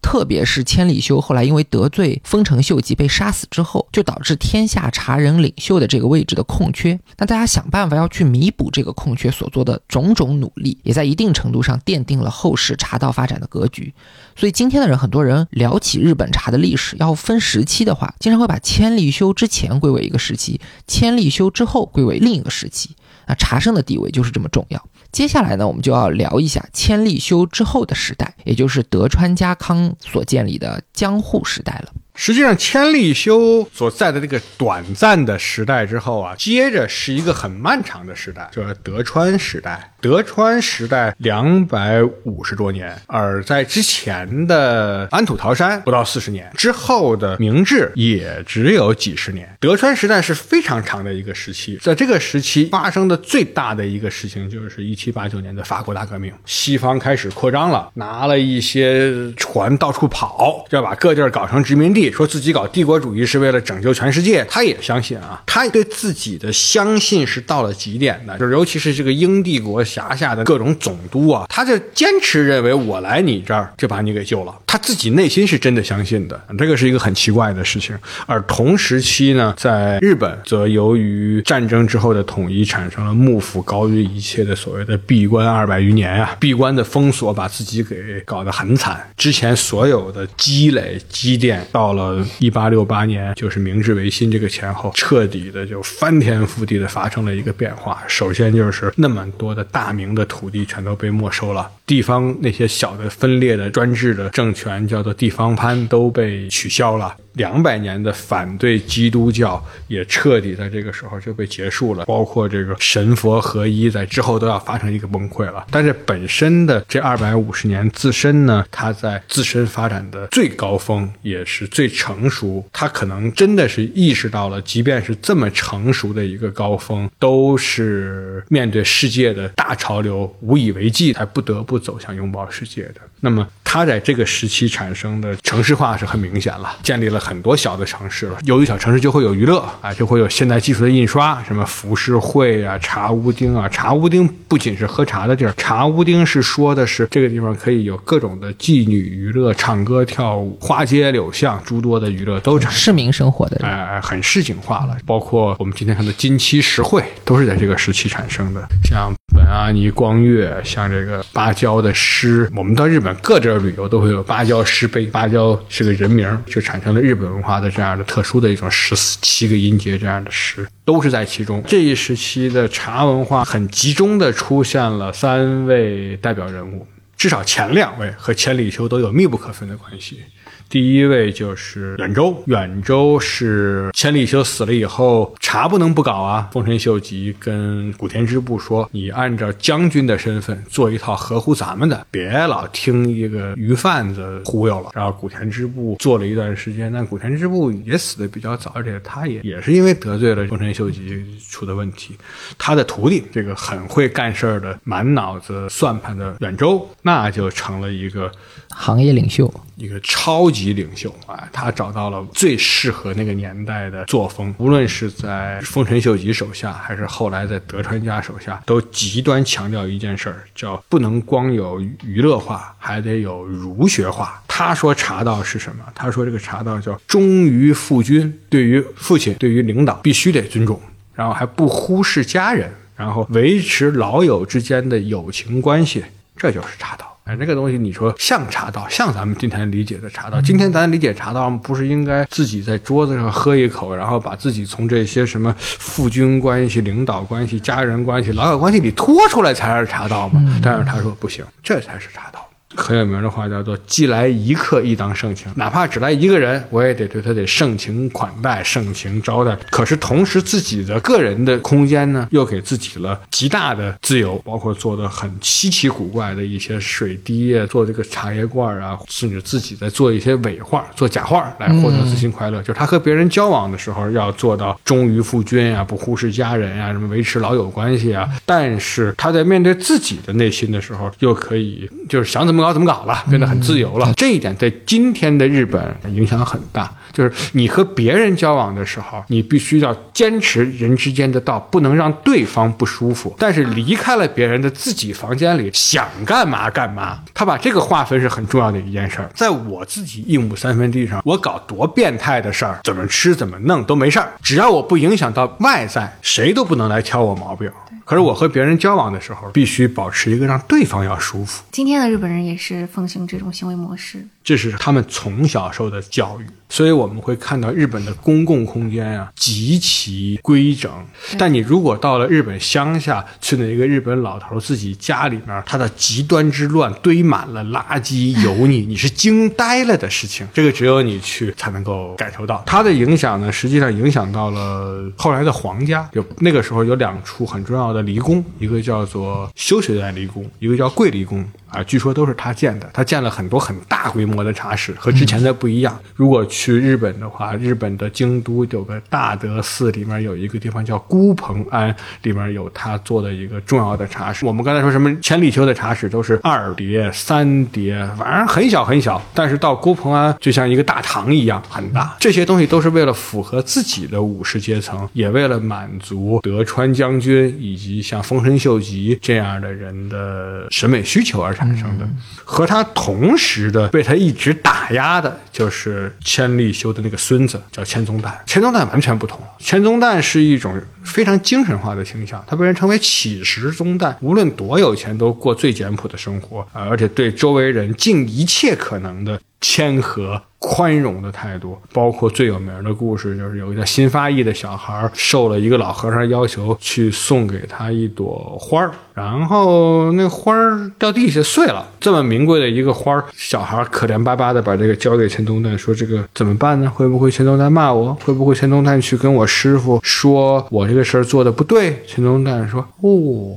特别是千里修后来因为得罪丰臣秀吉被杀死之后，就导致天下茶人领袖的这个位置的空缺。那大家想办法要去弥补这个空缺所做的种种努力，也在一定程度上奠定了后世茶道发展的格局。所以今天的人，很多人聊起日本茶的历史，要分时期的话，经常会把千利休之前归为一个时期，千利休之后归为另一个时期。那茶圣的地位就是这么重要。接下来呢，我们就要聊一下千利休之后的时代，也就是德川家康所建立的江户时代了。实际上，千利休所在的这个短暂的时代之后啊，接着是一个很漫长的时代，就是德川时代。德川时代两百五十多年，而在之前的安土桃山不到四十年，之后的明治也只有几十年。德川时代是非常长的一个时期，在这个时期发生的最大的一个事情就是一七八九年的法国大革命，西方开始扩张了，拿了一些船到处跑，要把各地搞成殖民地，说自己搞帝国主义是为了拯救全世界。他也相信啊，他对自己的相信是到了极点的，就是尤其是这个英帝国。辖下的各种总督啊，他就坚持认为我来你这儿就把你给救了，他自己内心是真的相信的，这个是一个很奇怪的事情。而同时期呢，在日本则由于战争之后的统一，产生了幕府高于一切的所谓的闭关二百余年啊，闭关的封锁把自己给搞得很惨。之前所有的积累积淀，到了一八六八年，就是明治维新这个前后，彻底的就翻天覆地的发生了一个变化。首先就是那么多的大。大明的土地全都被没收了，地方那些小的分裂的专制的政权，叫做地方藩，都被取消了。两百年的反对基督教也彻底在这个时候就被结束了，包括这个神佛合一，在之后都要发生一个崩溃了。但是本身的这二百五十年自身呢，它在自身发展的最高峰，也是最成熟。它可能真的是意识到了，即便是这么成熟的一个高峰，都是面对世界的大潮流无以为继，才不得不走向拥抱世界的。那么，它在这个时期产生的城市化是很明显了，建立了很多小的城市了。由于小城市就会有娱乐啊，就会有现代技术的印刷，什么浮世绘啊、茶屋町啊。茶屋町不仅是喝茶的地儿，茶屋町是说的是这个地方可以有各种的妓女娱乐、唱歌跳舞、花街柳巷，诸多的娱乐都产市民生活的，哎，很市井化了。包括我们今天看的金漆石绘，都是在这个时期产生的。像本阿尼光月，像这个芭蕉的诗，我们到日本。各地儿旅游都会有芭蕉石碑，芭蕉是个人名，就产生了日本文化的这样的特殊的一种十四七个音节这样的诗，都是在其中。这一时期的茶文化很集中的出现了三位代表人物，至少前两位和千里秋都有密不可分的关系。第一位就是远州，远州是千利休死了以后，茶不能不搞啊。丰臣秀吉跟古田支部说：“你按照将军的身份做一套合乎咱们的，别老听一个鱼贩子忽悠了。”然后古田支部做了一段时间，但古田支部也死的比较早，而且他也也是因为得罪了丰臣秀吉出的问题。他的徒弟这个很会干事儿的、满脑子算盘的远州，那就成了一个。行业领袖，一个超级级领袖啊！他找到了最适合那个年代的作风，无论是在丰臣秀吉手下，还是后来在德川家手下，都极端强调一件事儿，叫不能光有娱乐化，还得有儒学化。他说茶道是什么？他说这个茶道叫忠于父君，对于父亲、对于领导必须得尊重，然后还不忽视家人，然后维持老友之间的友情关系，这就是茶道。哎，这个东西你说像茶道，像咱们今天理解的茶道。今天咱理解茶道，不是应该自己在桌子上喝一口，然后把自己从这些什么父君关系、领导关系、家人关系、老友关系里拖出来才是茶道吗？但是他说不行，这才是茶道。很有名的话叫做“既来一客，亦当盛情”。哪怕只来一个人，我也得对他得盛情款待、盛情招待。可是同时，自己的个人的空间呢，又给自己了极大的自由，包括做的很稀奇古怪的一些水滴啊，做这个茶叶罐啊，甚至自己在做一些伪画、做假画来获得自信快乐。就是他和别人交往的时候，要做到忠于夫君啊，不忽视家人啊，什么维持老友关系啊。但是他在面对自己的内心的时候，又可以就是想怎么。搞怎么搞了？变得很自由了。这一点在今天的日本影响很大。就是你和别人交往的时候，你必须要坚持人之间的道，不能让对方不舒服。但是离开了别人的自己房间里，想干嘛干嘛。他把这个划分是很重要的一件事儿。在我自己一亩三分地上，我搞多变态的事儿，怎么吃怎么弄都没事儿，只要我不影响到外在，谁都不能来挑我毛病。可是我和别人交往的时候，必须保持一个让对方要舒服。今天的日本人也是奉行这种行为模式，这是他们从小受的教育。所以我们会看到日本的公共空间啊极其规整，但你如果到了日本乡下，去那一个日本老头自己家里面，他的极端之乱，堆满了垃圾油腻，你是惊呆了的事情。这个只有你去才能够感受到它的影响呢。实际上影响到了后来的皇家，有那个时候有两处很重要的离宫，一个叫做修学院离宫，一个叫桂离宫。啊，据说都是他建的。他建了很多很大规模的茶室，和之前的不一样。如果去日本的话，日本的京都有个大德寺，里面有一个地方叫孤蓬庵，里面有他做的一个重要的茶室。我们刚才说什么千里秋的茶室都是二叠、三叠，反正很小很小。但是到孤蓬庵就像一个大堂一样很大。这些东西都是为了符合自己的武士阶层，也为了满足德川将军以及像丰臣秀吉这样的人的审美需求而。产生的和他同时的被他一直打压的，就是千利休的那个孙子，叫千宗旦。千宗旦完全不同，千宗旦是一种非常精神化的形象，他被人称为乞食宗旦，无论多有钱都过最简朴的生活啊，而且对周围人尽一切可能的。谦和宽容的态度，包括最有名的故事，就是有一个新发艺的小孩受了一个老和尚要求去送给他一朵花儿，然后那花儿掉地下碎了。这么名贵的一个花儿，小孩可怜巴巴的把这个交给钱东旦，说：“这个怎么办呢？会不会钱东旦骂我？会不会钱东旦去跟我师傅说我这个事儿做的不对？”钱东旦说：“哦。”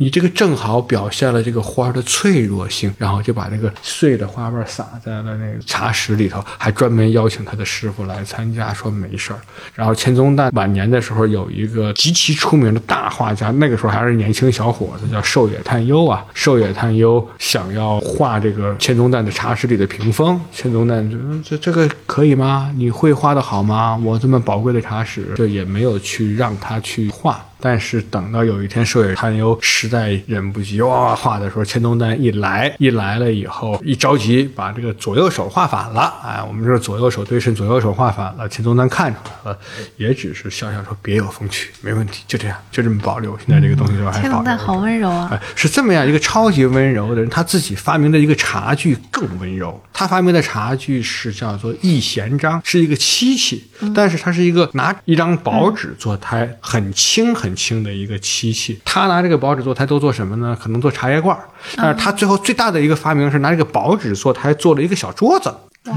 你这个正好表现了这个花的脆弱性，然后就把那个碎的花瓣撒在了那个茶室里头，还专门邀请他的师傅来参加，说没事儿。然后千宗旦晚年的时候有一个极其出名的大画家，那个时候还是年轻小伙子，叫寿野探幽啊。寿野探幽想要画这个千宗旦的茶室里的屏风，千宗旦就这这个可以吗？你会画的好吗？我这么宝贵的茶室，就也没有去让他去画。但是等到有一天，寿野探幽实在忍不及哇画的时候，千宗旦一来，一来了以后，一着急把这个左右手画反了。哎，我们这左右手对称，左右手画反了。千宗旦看出来了，也只是笑笑说：“别有风趣，没问题，就这样，就这么保留。现在这个东西就还保留。”千宗旦好温柔啊！哎，是这么样一个超级温柔的人，他自己发明的一个茶具更温柔。他发明的茶具是叫做一弦章，是一个漆器，但是它是一个拿一张薄纸做胎，很轻很。很轻的一个漆器，他拿这个薄纸做他都做什么呢？可能做茶叶罐但是他最后最大的一个发明是拿这个薄纸做他还做了一个小桌子，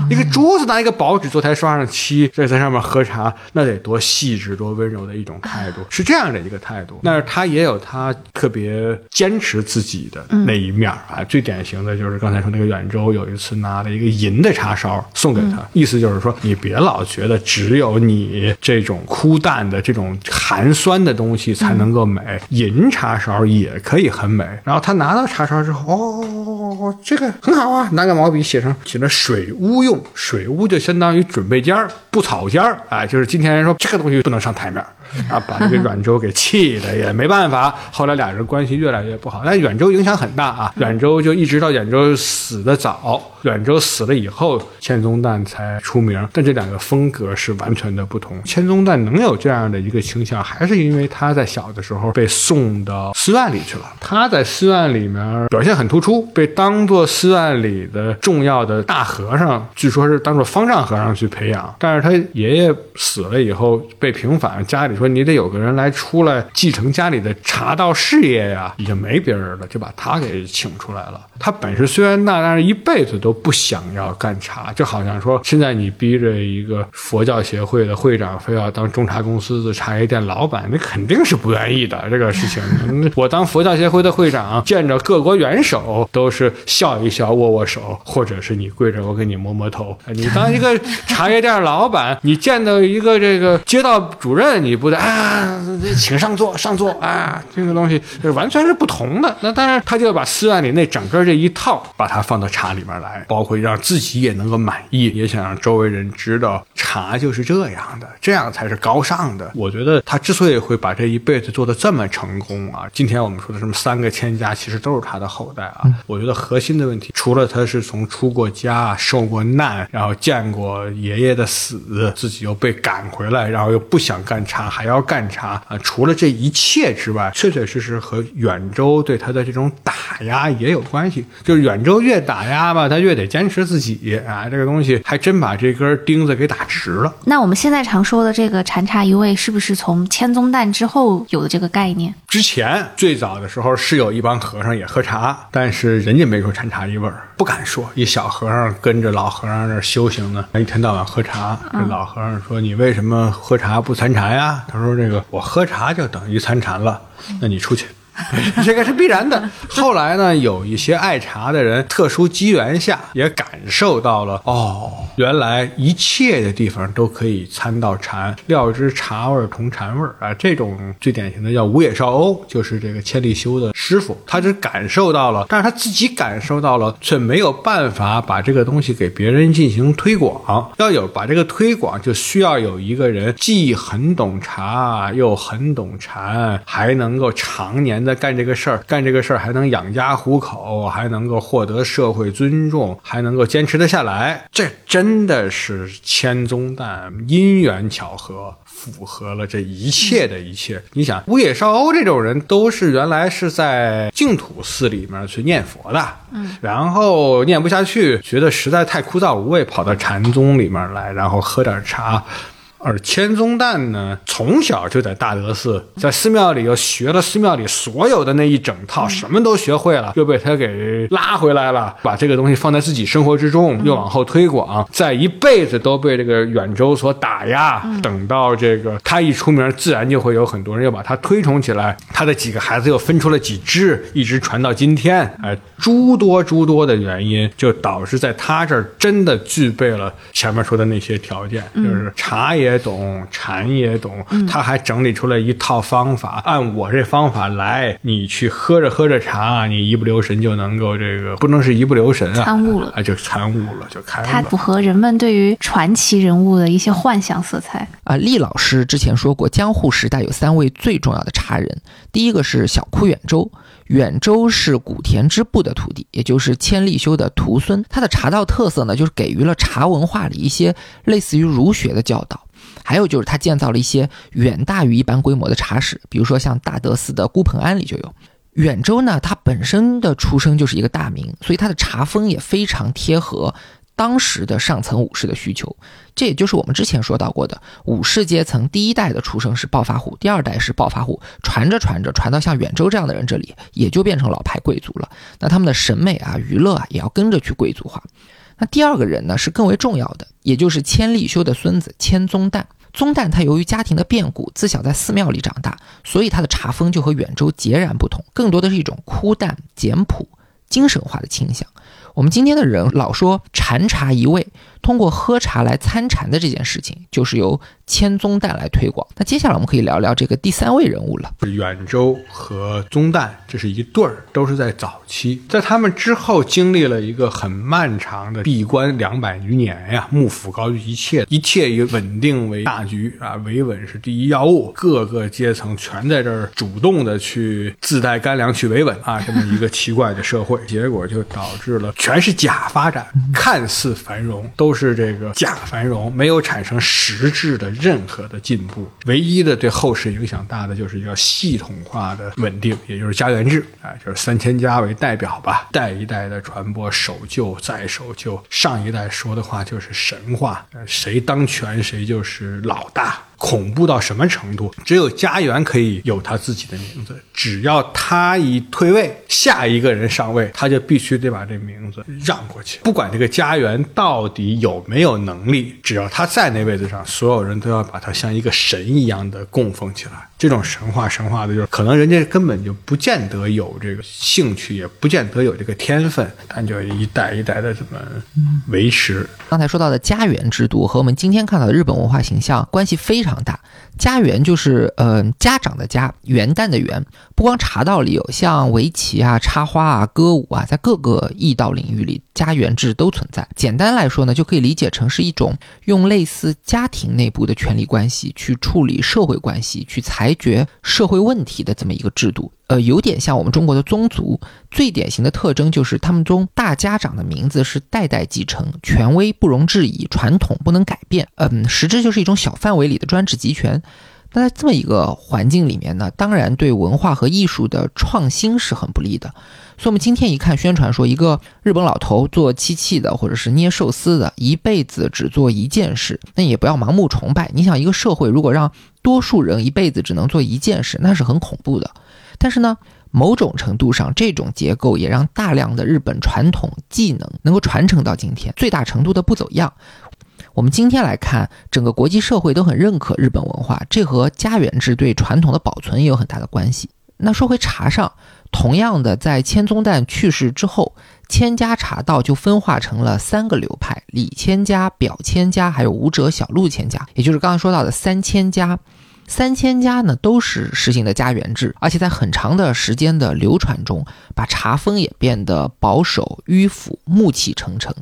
一个桌子拿一个薄纸做台刷上漆，再在上面喝茶，那得多细致、多温柔的一种态度，是这样的一个态度。但是他也有他特别坚持自己的那一面儿啊。最典型的就是刚才说那个远州，有一次拿了一个银的茶勺送给他，意思就是说你别老觉得只有你这种枯淡的、这种寒酸的东西才能够美，银茶勺也可以很美。然后他拿到茶勺之后，哦，这个很好啊，拿个毛笔写上写了水屋用，水屋就相当于准备间儿、布草间儿，哎，就是今天人说这个东西不能上台面。啊，把这个 阮周给气的也没办法。后来俩人关系越来越不好，但阮周影响很大啊。阮周就一直到阮周死的早，阮周死了以后，千宗旦才出名。但这两个风格是完全的不同。千宗旦能有这样的一个倾向，还是因为他在小的时候被送到寺院里去了。他在寺院里面表现很突出，被当做寺院里的重要的大和尚，据说是当做方丈和尚去培养。但是他爷爷死了以后被平反，家里。说你得有个人来出来继承家里的茶道事业呀，已经没别人了，就把他给请出来了。他本事虽然大，但是一辈子都不想要干茶，就好像说现在你逼着一个佛教协会的会长非要当中茶公司的茶叶店老板，那肯定是不愿意的。这个事情，我当佛教协会的会长，见着各国元首都是笑一笑、握握手，或者是你跪着我给你摸摸头。你当一个茶叶店老板，你见到一个这个街道主任，你不？啊，请上座，上座啊！这个东西是完全是不同的。那当然，他就要把寺院里那整个这一套，把它放到茶里面来，包括让自己也能够满意，也想让周围人知道茶就是这样的，这样才是高尚的。我觉得他之所以会把这一辈子做得这么成功啊，今天我们说的什么三个千家，其实都是他的后代啊。我觉得核心的问题，除了他是从出过家、受过难，然后见过爷爷的死，自己又被赶回来，然后又不想干茶。还还要干茶啊！除了这一切之外，确确实实和远州对他的这种打压也有关系。就是远州越打压吧，他越得坚持自己啊！这个东西还真把这根钉子给打直了。那我们现在常说的这个禅茶一味，是不是从千宗旦之后有的这个概念？之前最早的时候是有一帮和尚也喝茶，但是人家没说禅茶一味儿，不敢说。一小和尚跟着老和尚那修行呢，一天到晚喝茶。这老和尚说：“你为什么喝茶不参禅呀？”他说：“这个我喝茶就等于参禅了，那你出去。” 这个是必然的。后来呢，有一些爱茶的人，特殊机缘下也感受到了，哦，原来一切的地方都可以参到禅，料之茶味同禅味啊。这种最典型的叫五野少欧，就是这个千利休的师傅，他只感受到了，但是他自己感受到了，却没有办法把这个东西给别人进行推广。要有把这个推广，就需要有一个人既很懂茶，又很懂禅，还能够常年。在干这个事儿，干这个事儿还能养家糊口，还能够获得社会尊重，还能够坚持得下来，这真的是千宗旦因缘巧合，符合了这一切的一切。你想，乌野绍欧这种人，都是原来是在净土寺里面去念佛的，嗯，然后念不下去，觉得实在太枯燥无味，跑到禅宗里面来，然后喝点茶。而千宗旦呢，从小就在大德寺，在寺庙里又学了寺庙里所有的那一整套，什么都学会了，又被他给拉回来了，把这个东西放在自己生活之中，又往后推广，在一辈子都被这个远州所打压。等到这个他一出名，自然就会有很多人又把他推崇起来，他的几个孩子又分出了几支，一直传到今天。哎，诸多诸多的原因，就导致在他这儿真的具备了前面说的那些条件，就是茶叶。也懂禅也懂，他还整理出了一套方法，按我这方法来，你去喝着喝着茶，你一不留神就能够这个，不能是一不留神啊，参悟了，啊，就参悟了，就开了。它符合人们对于传奇人物的一些幻想色彩啊。厉老师之前说过，江户时代有三位最重要的茶人，第一个是小窟远州。远州是古田之部的徒弟，也就是千利休的徒孙。他的茶道特色呢，就是给予了茶文化里一些类似于儒学的教导。还有就是他建造了一些远大于一般规模的茶室，比如说像大德寺的孤蓬庵里就有。远州呢，他本身的出生就是一个大名，所以他的茶风也非常贴合。当时的上层武士的需求，这也就是我们之前说到过的武士阶层第一代的出生是暴发户，第二代是暴发户，传着传着传到像远州这样的人这里，也就变成老牌贵族了。那他们的审美啊、娱乐啊，也要跟着去贵族化。那第二个人呢是更为重要的，也就是千利休的孙子千宗旦。宗旦他由于家庭的变故，自小在寺庙里长大，所以他的茶风就和远州截然不同，更多的是一种枯淡、简朴、精神化的倾向。我们今天的人老说禅茶一味，通过喝茶来参禅的这件事情，就是由千宗旦来推广。那接下来我们可以聊聊这个第三位人物了。远州和宗旦这是一对儿，都是在早期，在他们之后经历了一个很漫长的闭关两百余年呀，幕府高于一切，一切以稳定为大局啊，维稳是第一要务，各个阶层全在这儿主动的去自带干粮去维稳啊，这么一个奇怪的社会，结果就导致了全是假发展，看似繁荣，都都是这个假繁荣，没有产生实质的任何的进步。唯一的对后世影响大的就是要系统化的稳定，也就是家园制啊，就是三千家为代表吧，代一代的传播守旧再守旧。上一代说的话就是神话，谁当权谁就是老大。恐怖到什么程度？只有家园可以有他自己的名字，只要他一退位，下一个人上位，他就必须得把这名字让过去。不管这个家园到底有没有能力，只要他在那位置上，所有人都要把他像一个神一样的供奉起来。这种神话神话的，就是可能人家根本就不见得有这个兴趣，也不见得有这个天分，但就一代一代的这么维持。刚才说到的家园制度和我们今天看到的日本文化形象关系非常大。家园就是呃家长的家，元旦的元。不光茶道里有，像围棋啊、插花啊、歌舞啊，在各个艺道领域里，家园制都存在。简单来说呢，就可以理解成是一种用类似家庭内部的权力关系去处理社会关系、去裁决社会问题的这么一个制度。呃，有点像我们中国的宗族，最典型的特征就是他们中大家长的名字是代代继承，权威不容置疑，传统不能改变。嗯，实质就是一种小范围里的专制集权。那在这么一个环境里面呢，当然对文化和艺术的创新是很不利的。所以，我们今天一看宣传说，一个日本老头做漆器的，或者是捏寿司的，一辈子只做一件事，那也不要盲目崇拜。你想，一个社会如果让多数人一辈子只能做一件事，那是很恐怖的。但是呢，某种程度上，这种结构也让大量的日本传统技能能够传承到今天，最大程度的不走样。我们今天来看，整个国际社会都很认可日本文化，这和家园制对传统的保存也有很大的关系。那说回茶上，同样的，在千宗旦去世之后，千家茶道就分化成了三个流派：李千家、表千家，还有武者小路千家，也就是刚刚说到的三千家。三千家呢都是实行的家园制，而且在很长的时间的流传中，把茶风也变得保守、迂腐、暮气沉沉。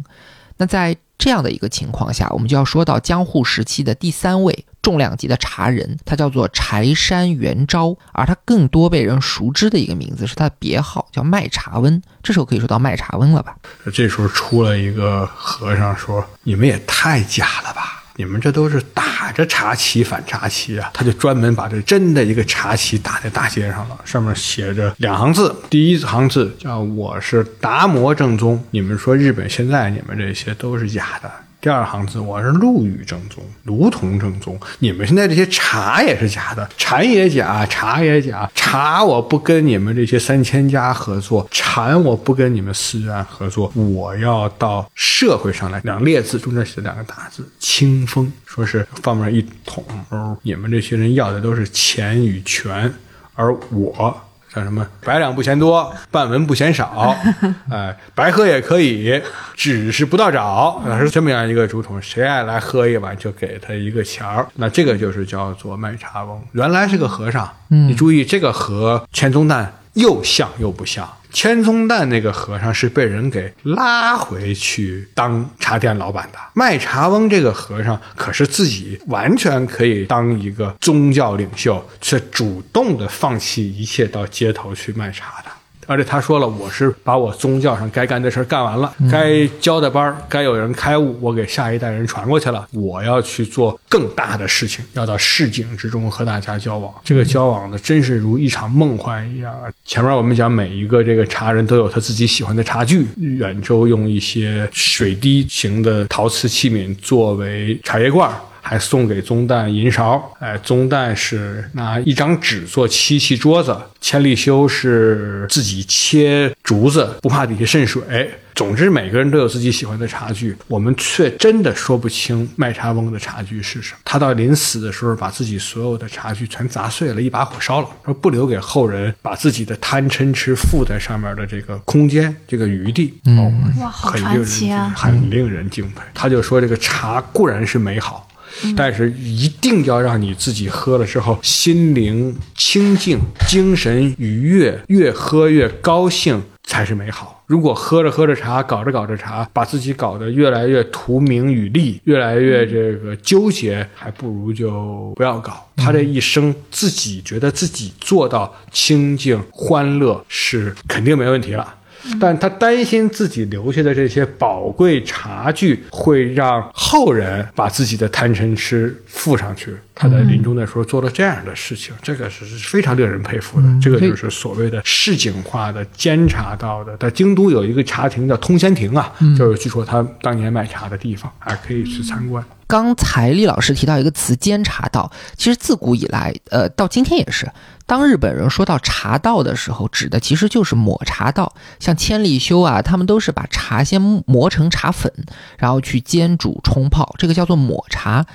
那在这样的一个情况下，我们就要说到江户时期的第三位重量级的茶人，他叫做柴山元昭，而他更多被人熟知的一个名字是他的别号叫卖茶翁。这时候可以说到卖茶翁了吧？这时候出了一个和尚说：“你们也太假了吧！”你们这都是打着茶旗反茶旗啊！他就专门把这真的一个茶旗打在大街上了，上面写着两行字，第一行字叫“我是达摩正宗”。你们说日本现在你们这些都是假的。第二行字，我是陆羽正宗，卢仝正宗。你们现在这些茶也是假的，禅也假，茶也假。茶我不跟你们这些三千家合作，禅我不跟你们寺院合作，我要到社会上来。两列字中间写两个大字“清风”，说是放面一桶。哦，你们这些人要的都是钱与权，而我。像什么百两不嫌多，半文不嫌少，哎，白喝也可以，只是不到找，是这么样一个竹筒，谁爱来喝一碗就给他一个钱儿，那这个就是叫做卖茶翁。原来是个和尚，你注意这个和钱宗旦又像又不像。千宗旦那个和尚是被人给拉回去当茶店老板的，卖茶翁这个和尚可是自己完全可以当一个宗教领袖，却主动的放弃一切到街头去卖茶的。而且他说了，我是把我宗教上该干的事儿干完了，该教的班该有人开悟，我给下一代人传过去了。我要去做更大的事情，要到市井之中和大家交往。这个交往呢，真是如一场梦幻一样。前面我们讲，每一个这个茶人都有他自己喜欢的茶具。远州用一些水滴型的陶瓷器皿作为茶叶罐。还送给宗旦银勺。哎，宗旦是拿一张纸做漆器桌子，千利休是自己切竹子，不怕底下渗水。总之，每个人都有自己喜欢的茶具，我们却真的说不清卖茶翁的茶具是什么。他到临死的时候，把自己所有的茶具全砸碎了，一把火烧了，说不留给后人把自己的贪嗔痴附在上面的这个空间、这个余地。嗯，哇，好传奇啊！很令人敬佩。他就说，这个茶固然是美好，但是一定要让你自己喝了之后心灵清净、精神愉悦，越喝越高兴才是美好。如果喝着喝着茶，搞着搞着茶，把自己搞得越来越图名与利，越来越这个纠结，还不如就不要搞。他这一生自己觉得自己做到清净欢乐是肯定没问题了。但他担心自己留下的这些宝贵茶具会让后人把自己的贪嗔痴附上去。他在临终的时候做了这样的事情，这个是非常令人佩服的。这个就是所谓的市井化的监察道的。在京都有一个茶亭叫通仙亭啊，就是据说他当年卖茶的地方，还可以去参观。刚才厉老师提到一个词“监察道”，其实自古以来，呃，到今天也是，当日本人说到茶道的时候，指的其实就是抹茶道。像千利休啊，他们都是把茶先磨成茶粉，然后去煎煮冲泡，这个叫做抹茶。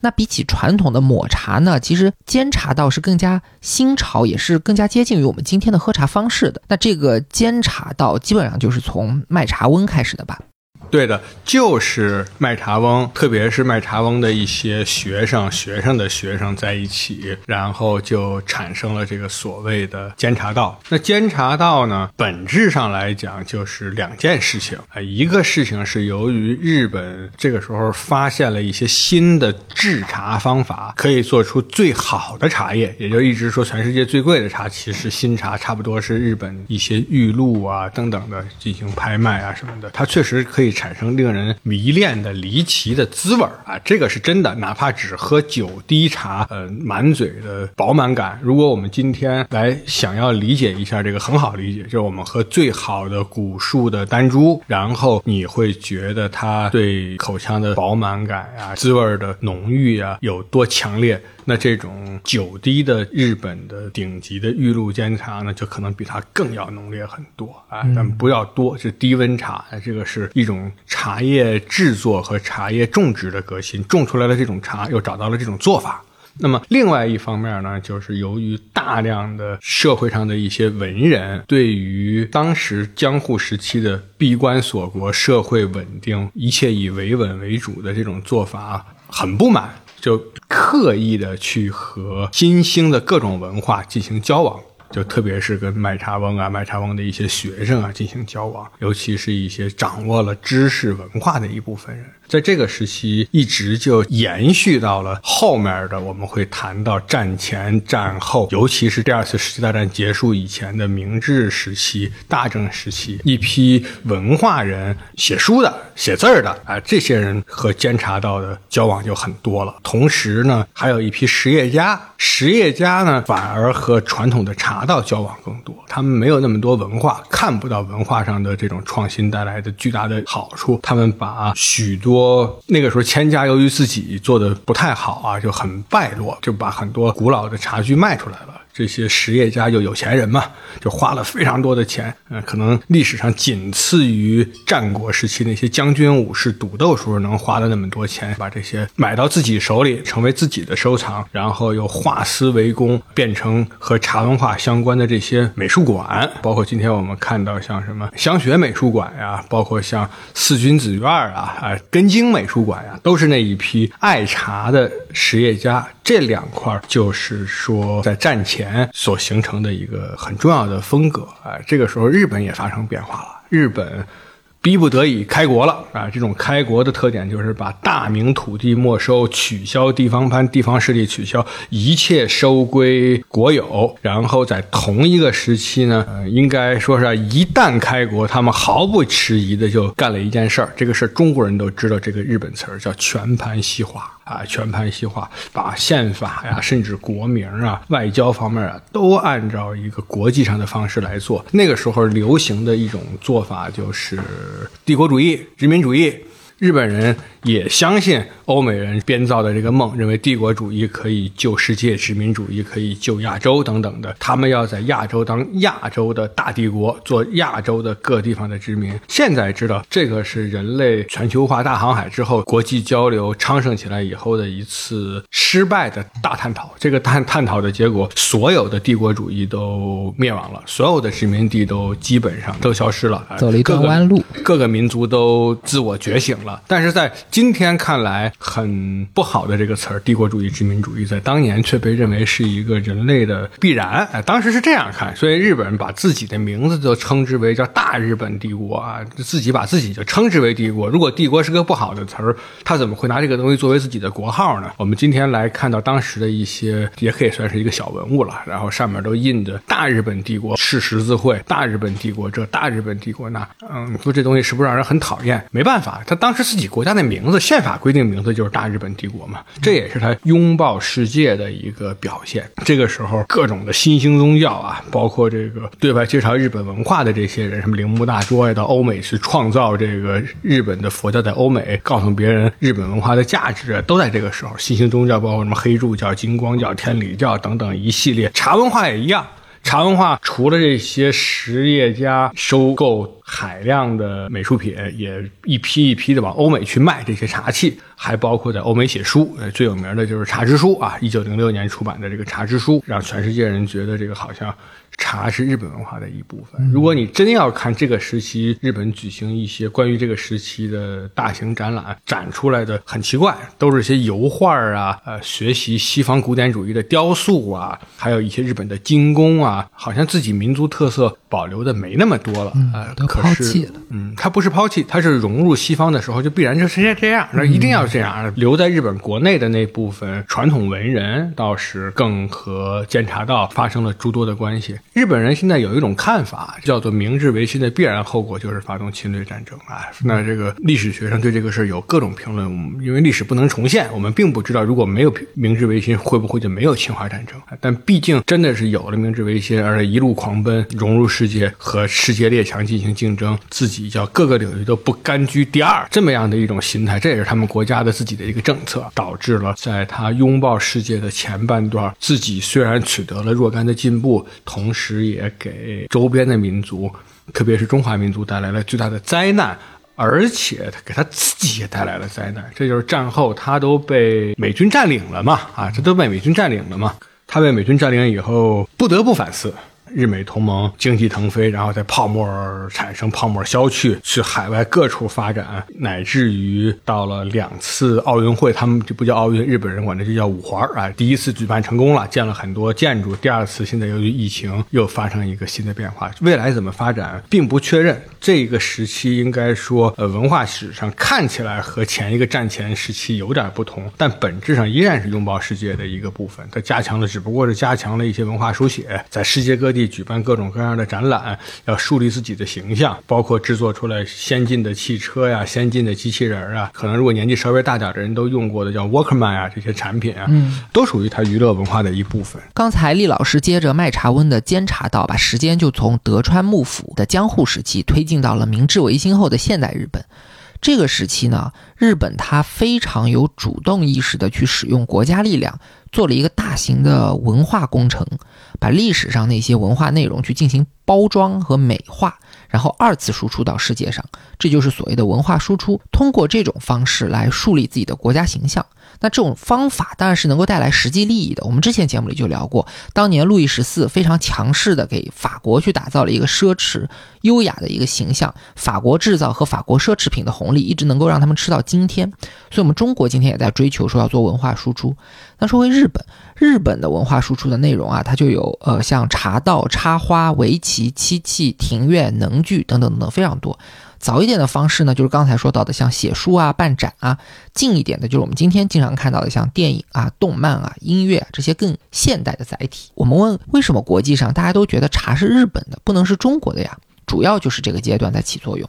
那比起传统的抹茶呢，其实煎茶道是更加新潮，也是更加接近于我们今天的喝茶方式的。那这个煎茶道基本上就是从卖茶温开始的吧？对的，就是卖茶翁，特别是卖茶翁的一些学生、学生的学生在一起，然后就产生了这个所谓的监察道。那监察道呢，本质上来讲就是两件事情啊，一个事情是由于日本这个时候发现了一些新的制茶方法，可以做出最好的茶叶，也就一直说全世界最贵的茶，其实新茶差不多是日本一些玉露啊等等的进行拍卖啊什么的，它确实可以。产生令人迷恋的离奇的滋味啊，这个是真的。哪怕只喝九滴茶，呃，满嘴的饱满感。如果我们今天来想要理解一下这个，很好理解，就是我们喝最好的古树的丹珠，然后你会觉得它对口腔的饱满感呀、滋味的浓郁呀有多强烈。那这种九滴的日本的顶级的玉露煎茶呢，就可能比它更要浓烈很多啊，但不要多，是低温茶。这个是一种茶叶制作和茶叶种植的革新，种出来的这种茶又找到了这种做法。那么，另外一方面呢，就是由于大量的社会上的一些文人对于当时江户时期的闭关锁国、社会稳定、一切以维稳为主的这种做法很不满。就刻意的去和新兴的各种文化进行交往，就特别是跟麦茶翁啊、麦茶翁的一些学生啊进行交往，尤其是一些掌握了知识文化的一部分人。在这个时期，一直就延续到了后面的，我们会谈到战前、战后，尤其是第二次世界大战结束以前的明治时期、大正时期，一批文化人、写书的、写字儿的啊，这些人和监察道的交往就很多了。同时呢，还有一批实业家，实业家呢反而和传统的茶道交往更多，他们没有那么多文化，看不到文化上的这种创新带来的巨大的好处，他们把许多。那个时候千家由于自己做的不太好啊，就很败落，就把很多古老的茶具卖出来了。这些实业家就有钱人嘛，就花了非常多的钱，嗯，可能历史上仅次于战国时期那些将军武士赌斗时候能花的那么多钱，把这些买到自己手里，成为自己的收藏，然后又化私为公，变成和茶文化相关的这些美术馆，包括今天我们看到像什么香雪美术馆呀，包括像四君子院啊，啊根津美术馆呀，都是那一批爱茶的实业家。这两块就是说在战前。所形成的一个很重要的风格啊，这个时候日本也发生变化了，日本逼不得已开国了啊。这种开国的特点就是把大明土地没收，取消地方藩、地方势力，取消一切收归国有。然后在同一个时期呢，呃，应该说是一旦开国，他们毫不迟疑的就干了一件事儿。这个事儿中国人都知道，这个日本词儿叫全盘西化。啊，全盘西化，把宪法呀，甚至国名啊、外交方面啊，都按照一个国际上的方式来做。那个时候流行的一种做法就是帝国主义、殖民主义。日本人也相信欧美人编造的这个梦，认为帝国主义可以救世界，殖民主义可以救亚洲等等的。他们要在亚洲当亚洲的大帝国，做亚洲的各地方的殖民。现在知道这个是人类全球化大航海之后，国际交流昌盛起来以后的一次失败的大探讨。这个探探讨的结果，所有的帝国主义都灭亡了，所有的殖民地都基本上都消失了，走了一段弯路，各个民族都自我觉醒了。但是在今天看来很不好的这个词儿“帝国主义、殖民主义”在当年却被认为是一个人类的必然。哎，当时是这样看，所以日本人把自己的名字都称之为叫“大日本帝国”啊，自己把自己就称之为帝国。如果帝国是个不好的词儿，他怎么会拿这个东西作为自己的国号呢？我们今天来看到当时的一些，也可以算是一个小文物了。然后上面都印着“大日本帝国”是十字会，“大日本帝国”这“大日本帝国”那，嗯，说这东西是不是让人很讨厌？没办法，他当时自己国家的名字，宪法规定名字就是大日本帝国嘛，这也是他拥抱世界的一个表现。这个时候，各种的新兴宗教啊，包括这个对外介绍日本文化的这些人，什么铃木大拙呀，到欧美去创造这个日本的佛教，在欧美告诉别人日本文化的价值，都在这个时候。新兴宗教包括什么黑柱教、金光教、天理教等等一系列，茶文化也一样。茶文化除了这些实业家收购海量的美术品，也一批一批的往欧美去卖这些茶器，还包括在欧美写书。呃，最有名的就是《茶之书》啊，一九零六年出版的这个《茶之书》，让全世界人觉得这个好像。茶是日本文化的一部分。如果你真要看这个时期日本举行一些关于这个时期的大型展览，展出来的很奇怪，都是一些油画啊，呃，学习西方古典主义的雕塑啊，还有一些日本的精工啊，好像自己民族特色保留的没那么多了。呃，都抛弃了。嗯，它不是抛弃，它是融入西方的时候就必然就是这样，那一定要这样。留在日本国内的那部分传统文人倒是更和监察道发生了诸多的关系。日本人现在有一种看法，叫做明治维新的必然后果就是发动侵略战争啊。那这个历史学上对这个事儿有各种评论，因为历史不能重现，我们并不知道如果没有明治维新会不会就没有侵华战争。但毕竟真的是有了明治维新，而且一路狂奔融入世界，和世界列强进行竞争，自己叫各个领域都不甘居第二，这么样的一种心态，这也是他们国家的自己的一个政策，导致了在他拥抱世界的前半段，自己虽然取得了若干的进步，同时。时也给周边的民族，特别是中华民族带来了巨大的灾难，而且给他自己也带来了灾难。这就是战后他都被美军占领了嘛？啊，这都被美军占领了嘛？他被美军占领以后，不得不反思。日美同盟经济腾飞，然后在泡沫产生、泡沫消去，去海外各处发展，乃至于到了两次奥运会，他们就不叫奥运，日本人管这就叫五环啊。第一次举办成功了，建了很多建筑；第二次现在由于疫情又发生一个新的变化，未来怎么发展并不确认。这个时期应该说，呃，文化史上看起来和前一个战前时期有点不同，但本质上依然是拥抱世界的一个部分。它加强了，只不过是加强了一些文化书写，在世界各地。举办各种各样的展览，要树立自己的形象，包括制作出来先进的汽车呀、先进的机器人啊。可能如果年纪稍微大点的人都用过的叫 Walkman 啊，这些产品啊，嗯，都属于他娱乐文化的一部分。刚才厉老师接着麦茶温的监察到，把时间就从德川幕府的江户时期推进到了明治维新后的现代日本。这个时期呢，日本它非常有主动意识的去使用国家力量，做了一个大型的文化工程，把历史上那些文化内容去进行包装和美化，然后二次输出到世界上，这就是所谓的文化输出。通过这种方式来树立自己的国家形象。那这种方法当然是能够带来实际利益的。我们之前节目里就聊过，当年路易十四非常强势的给法国去打造了一个奢侈、优雅的一个形象，法国制造和法国奢侈品的红利一直能够让他们吃到今天。所以，我们中国今天也在追求说要做文化输出。那说回日本，日本的文化输出的内容啊，它就有呃像茶道、插花、围棋、漆器、庭院、能剧等等等等非常多。早一点的方式呢，就是刚才说到的，像写书啊、办展啊；近一点的，就是我们今天经常看到的，像电影啊、动漫啊、音乐啊这些更现代的载体。我们问，为什么国际上大家都觉得茶是日本的，不能是中国的呀？主要就是这个阶段在起作用。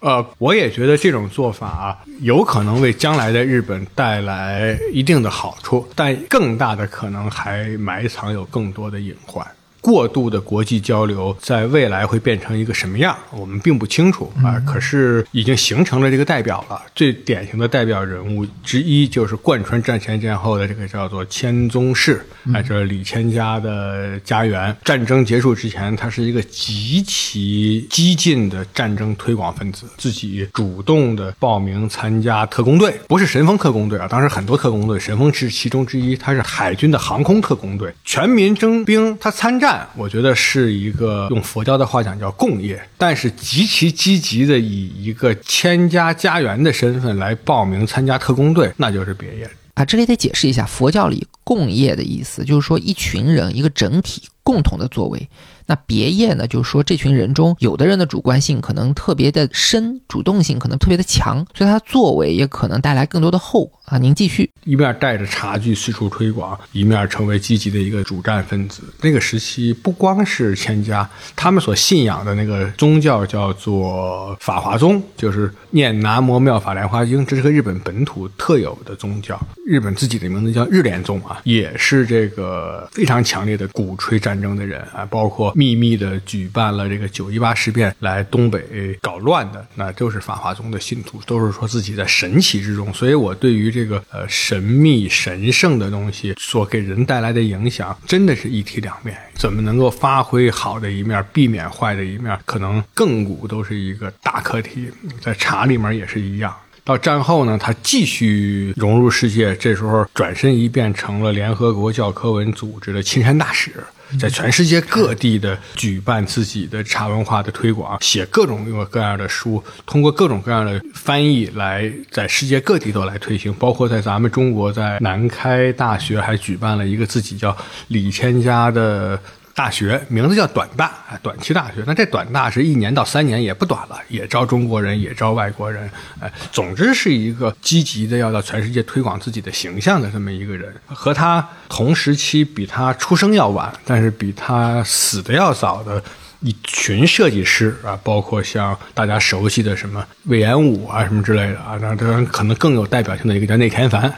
呃，我也觉得这种做法啊有可能为将来的日本带来一定的好处，但更大的可能还埋藏有更多的隐患。过度的国际交流在未来会变成一个什么样，我们并不清楚啊。可是已经形成了这个代表了，最典型的代表人物之一就是贯穿战前战后的这个叫做千宗室，哎，这是李千家的家园。战争结束之前，他是一个极其激进的战争推广分子，自己主动的报名参加特工队，不是神风特工队啊，当时很多特工队，神风是其中之一，他是海军的航空特工队，全民征兵，他参战。我觉得是一个用佛教的话讲叫共业，但是极其积极的以一个千家家园的身份来报名参加特工队，那就是别业啊。这里得解释一下，佛教里共业的意思，就是说一群人一个整体共同的作为。那别业呢？就是说，这群人中有的人的主观性可能特别的深，主动性可能特别的强，所以他作为也可能带来更多的后果啊。您继续，一面带着茶具四处推广，一面成为积极的一个主战分子。那个时期不光是千家，他们所信仰的那个宗教叫做法华宗，就是念南无妙法莲华经，这是个日本本土特有的宗教。日本自己的名字叫日莲宗啊，也是这个非常强烈的鼓吹战争的人啊，包括。秘密的举办了这个九一八事变来东北搞乱的，那都是法华宗的信徒，都是说自己在神奇之中。所以我对于这个呃神秘神圣的东西所给人带来的影响，真的是一体两面。怎么能够发挥好的一面，避免坏的一面，可能亘古都是一个大课题。在茶里面也是一样。到战后呢，他继续融入世界，这时候转身一变成了联合国教科文组织的亲善大使。在全世界各地的举办自己的茶文化的推广，写各种各样的书，通过各种各样的翻译来在世界各地都来推行。包括在咱们中国，在南开大学还举办了一个自己叫李千家的。大学名字叫短大啊，短期大学。那这短大是一年到三年，也不短了，也招中国人，也招外国人。哎，总之是一个积极的要到全世界推广自己的形象的这么一个人。和他同时期，比他出生要晚，但是比他死的要早的一群设计师啊，包括像大家熟悉的什么魏延武啊什么之类的啊，那当然可能更有代表性的一个叫内田繁。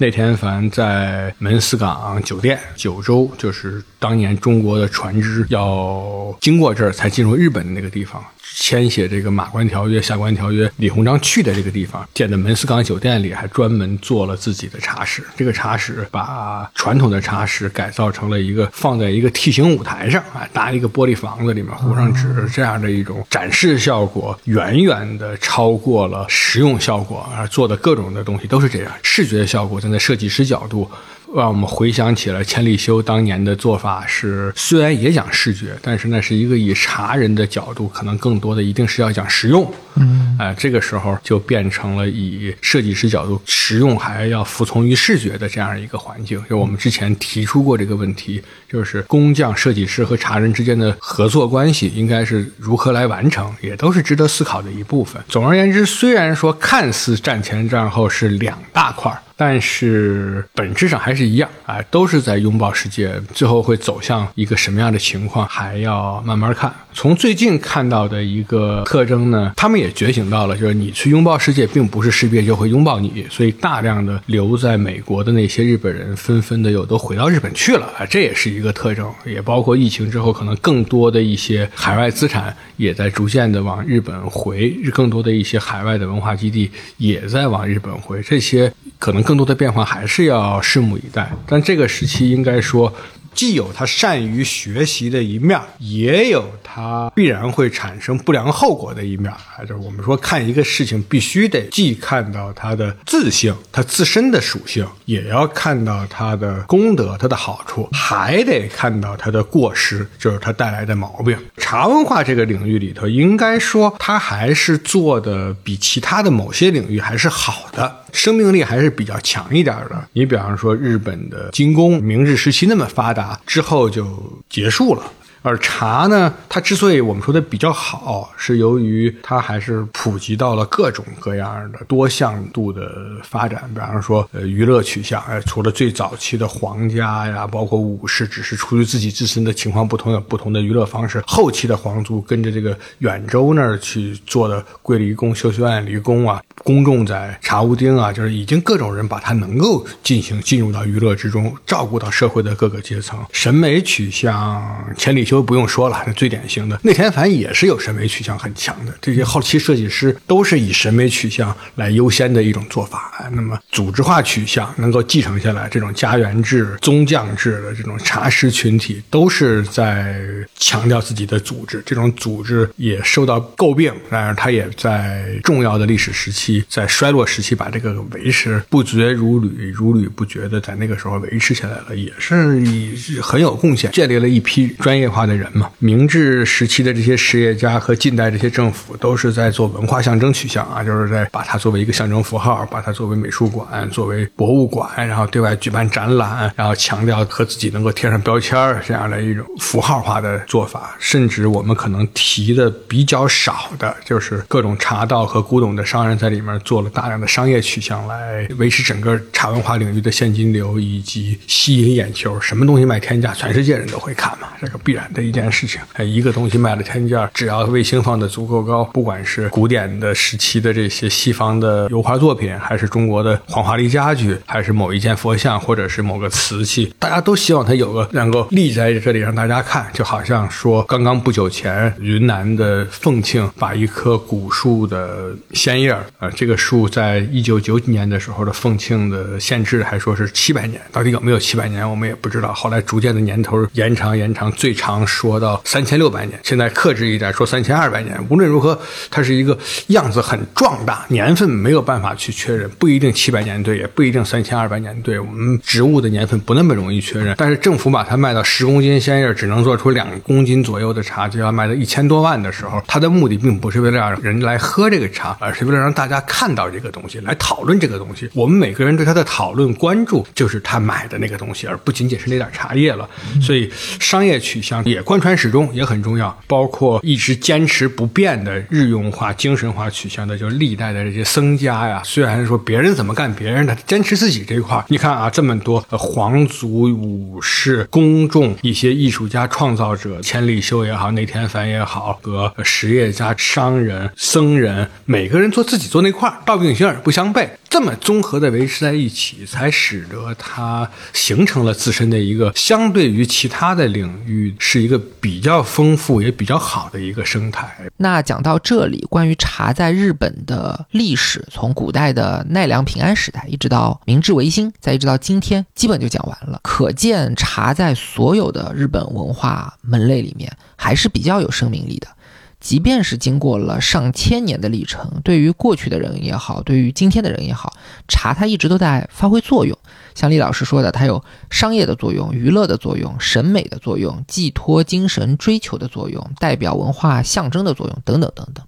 内田凡在门司港酒店，九州就是当年中国的船只要经过这儿才进入日本的那个地方。签写这个马关条约、下关条约，李鸿章去的这个地方，建的门司港酒店里，还专门做了自己的茶室。这个茶室把传统的茶室改造成了一个放在一个 T 型舞台上，啊，搭一个玻璃房子里面糊上纸，这样的一种展示效果，远远的超过了实用效果。啊，做的各种的东西都是这样，视觉效果站在设计师角度。让我们回想起了，千里修当年的做法是，虽然也讲视觉，但是那是一个以茶人的角度，可能更多的一定是要讲实用。嗯，哎，这个时候就变成了以设计师角度，实用还要服从于视觉的这样一个环境。就我们之前提出过这个问题，就是工匠、设计师和茶人之间的合作关系应该是如何来完成，也都是值得思考的一部分。总而言之，虽然说看似战前战后是两大块儿。但是本质上还是一样啊，都是在拥抱世界。最后会走向一个什么样的情况，还要慢慢看。从最近看到的一个特征呢，他们也觉醒到了，就是你去拥抱世界，并不是世界就会拥抱你。所以大量的留在美国的那些日本人，纷纷的又都回到日本去了啊，这也是一个特征。也包括疫情之后，可能更多的一些海外资产也在逐渐的往日本回，更多的一些海外的文化基地也在往日本回。这些可能更多的变化还是要拭目以待。但这个时期应该说。既有他善于学习的一面，也有他必然会产生不良后果的一面。还是我们说，看一个事情必须得既看到它的自性，它自身的属性，也要看到它的功德、它的好处，还得看到它的过失，就是它带来的毛病。茶文化这个领域里头，应该说它还是做的比其他的某些领域还是好的。生命力还是比较强一点的。你比方说，日本的精工明治时期那么发达之后就结束了。而茶呢，它之所以我们说的比较好，是由于它还是普及到了各种各样的多向度的发展。比方说，呃，娱乐取向，呃，除了最早期的皇家呀，包括武士，只是出于自己自身的情况不同，有不同的娱乐方式。后期的皇族跟着这个远州那儿去做的桂离宫、修修院离宫啊，公众在茶屋町啊，就是已经各种人把它能够进行进入到娱乐之中，照顾到社会的各个阶层。审美取向，千里修不用说了，那最典型的内田繁也是有审美取向很强的。这些后期设计师都是以审美取向来优先的一种做法。那么组织化取向能够继承下来，这种家园制、宗匠制的这种茶师群体，都是在强调自己的组织。这种组织也受到诟病，但是它也在重要的历史时期，在衰落时期把这个维持不绝如缕、如缕不绝的在那个时候维持下来了，也是以很有贡献，建立了一批专业化化的人嘛。明治时期的这些实业家和近代这些政府都是在做文化象征取向啊，就是在把它作为一个象征符号，把它作为美术馆、作为博物馆，然后对外举办展览，然后强调和自己能够贴上标签儿这样的一种符号化的做法。甚至我们可能提的比较少的，就是各种茶道和古董的商人在里面做了大量的商业取向，来维持整个茶文化领域的现金流以及吸引眼球。什么东西卖天价，全世界人都会看嘛，这个必然的一件事情。一个东西卖了天价，只要卫星放的足够高，不管是古典的时期的这些西方的油画作品，还是中国的黄花梨家具，还是某一件佛像，或者是某个瓷器，大家都希望它有个能够立在这里让大家看。就好像说，刚刚不久前，云南的凤庆把一棵古树的鲜叶儿，呃，这个树在一九九几年的时候的凤庆的县志还说是七百年，到底有没有七百年，我们也不知道。后来逐渐的年头延长延长，最长说到三千六百年，现在克制一点说三千二百年。无论如何，它是一个样子很壮大，年份没有办法去确认，不一定七百年对，也不一定三千二百年对。我们植物的年份不那么容易确认，但是政府把它卖到十公斤鲜叶只能做出两公斤左右的茶，就要卖到一千多万的时候，它的目的并不是为了让人来喝这个茶，而是为了让大家看到这个东西，来讨论这个东西。我们每个人对它的讨论关注，就是他买的那个东西，而不仅仅是那点茶叶了。所以商业取向也贯穿始终，也很重要。包括一直坚持不变的日用化、精神化取向的，就是历代的这些僧家呀。虽然说别人怎么干别人的，坚持自己这一块。你看啊，这么多皇族、武士、公众、一些艺术家、创造者，千里修也好，内田繁也好，和实业家、商人、僧人，每个人做自己做那块儿，道并行而不相悖。这么综合的维持在一起，才使得它形成了自身的一个相对于其他的领域是一个比较丰富也比较好的一个生态。那讲到这里，关于茶在日本的历史，从古代的奈良平安时代一直到明治维新，再一直到今天，基本就讲完了。可见茶在所有的日本文化门类里面还是比较有生命力的。即便是经过了上千年的历程，对于过去的人也好，对于今天的人也好，茶它一直都在发挥作用。像李老师说的，它有商业的作用、娱乐的作用、审美的作用、寄托精神追求的作用、代表文化象征的作用等等等等。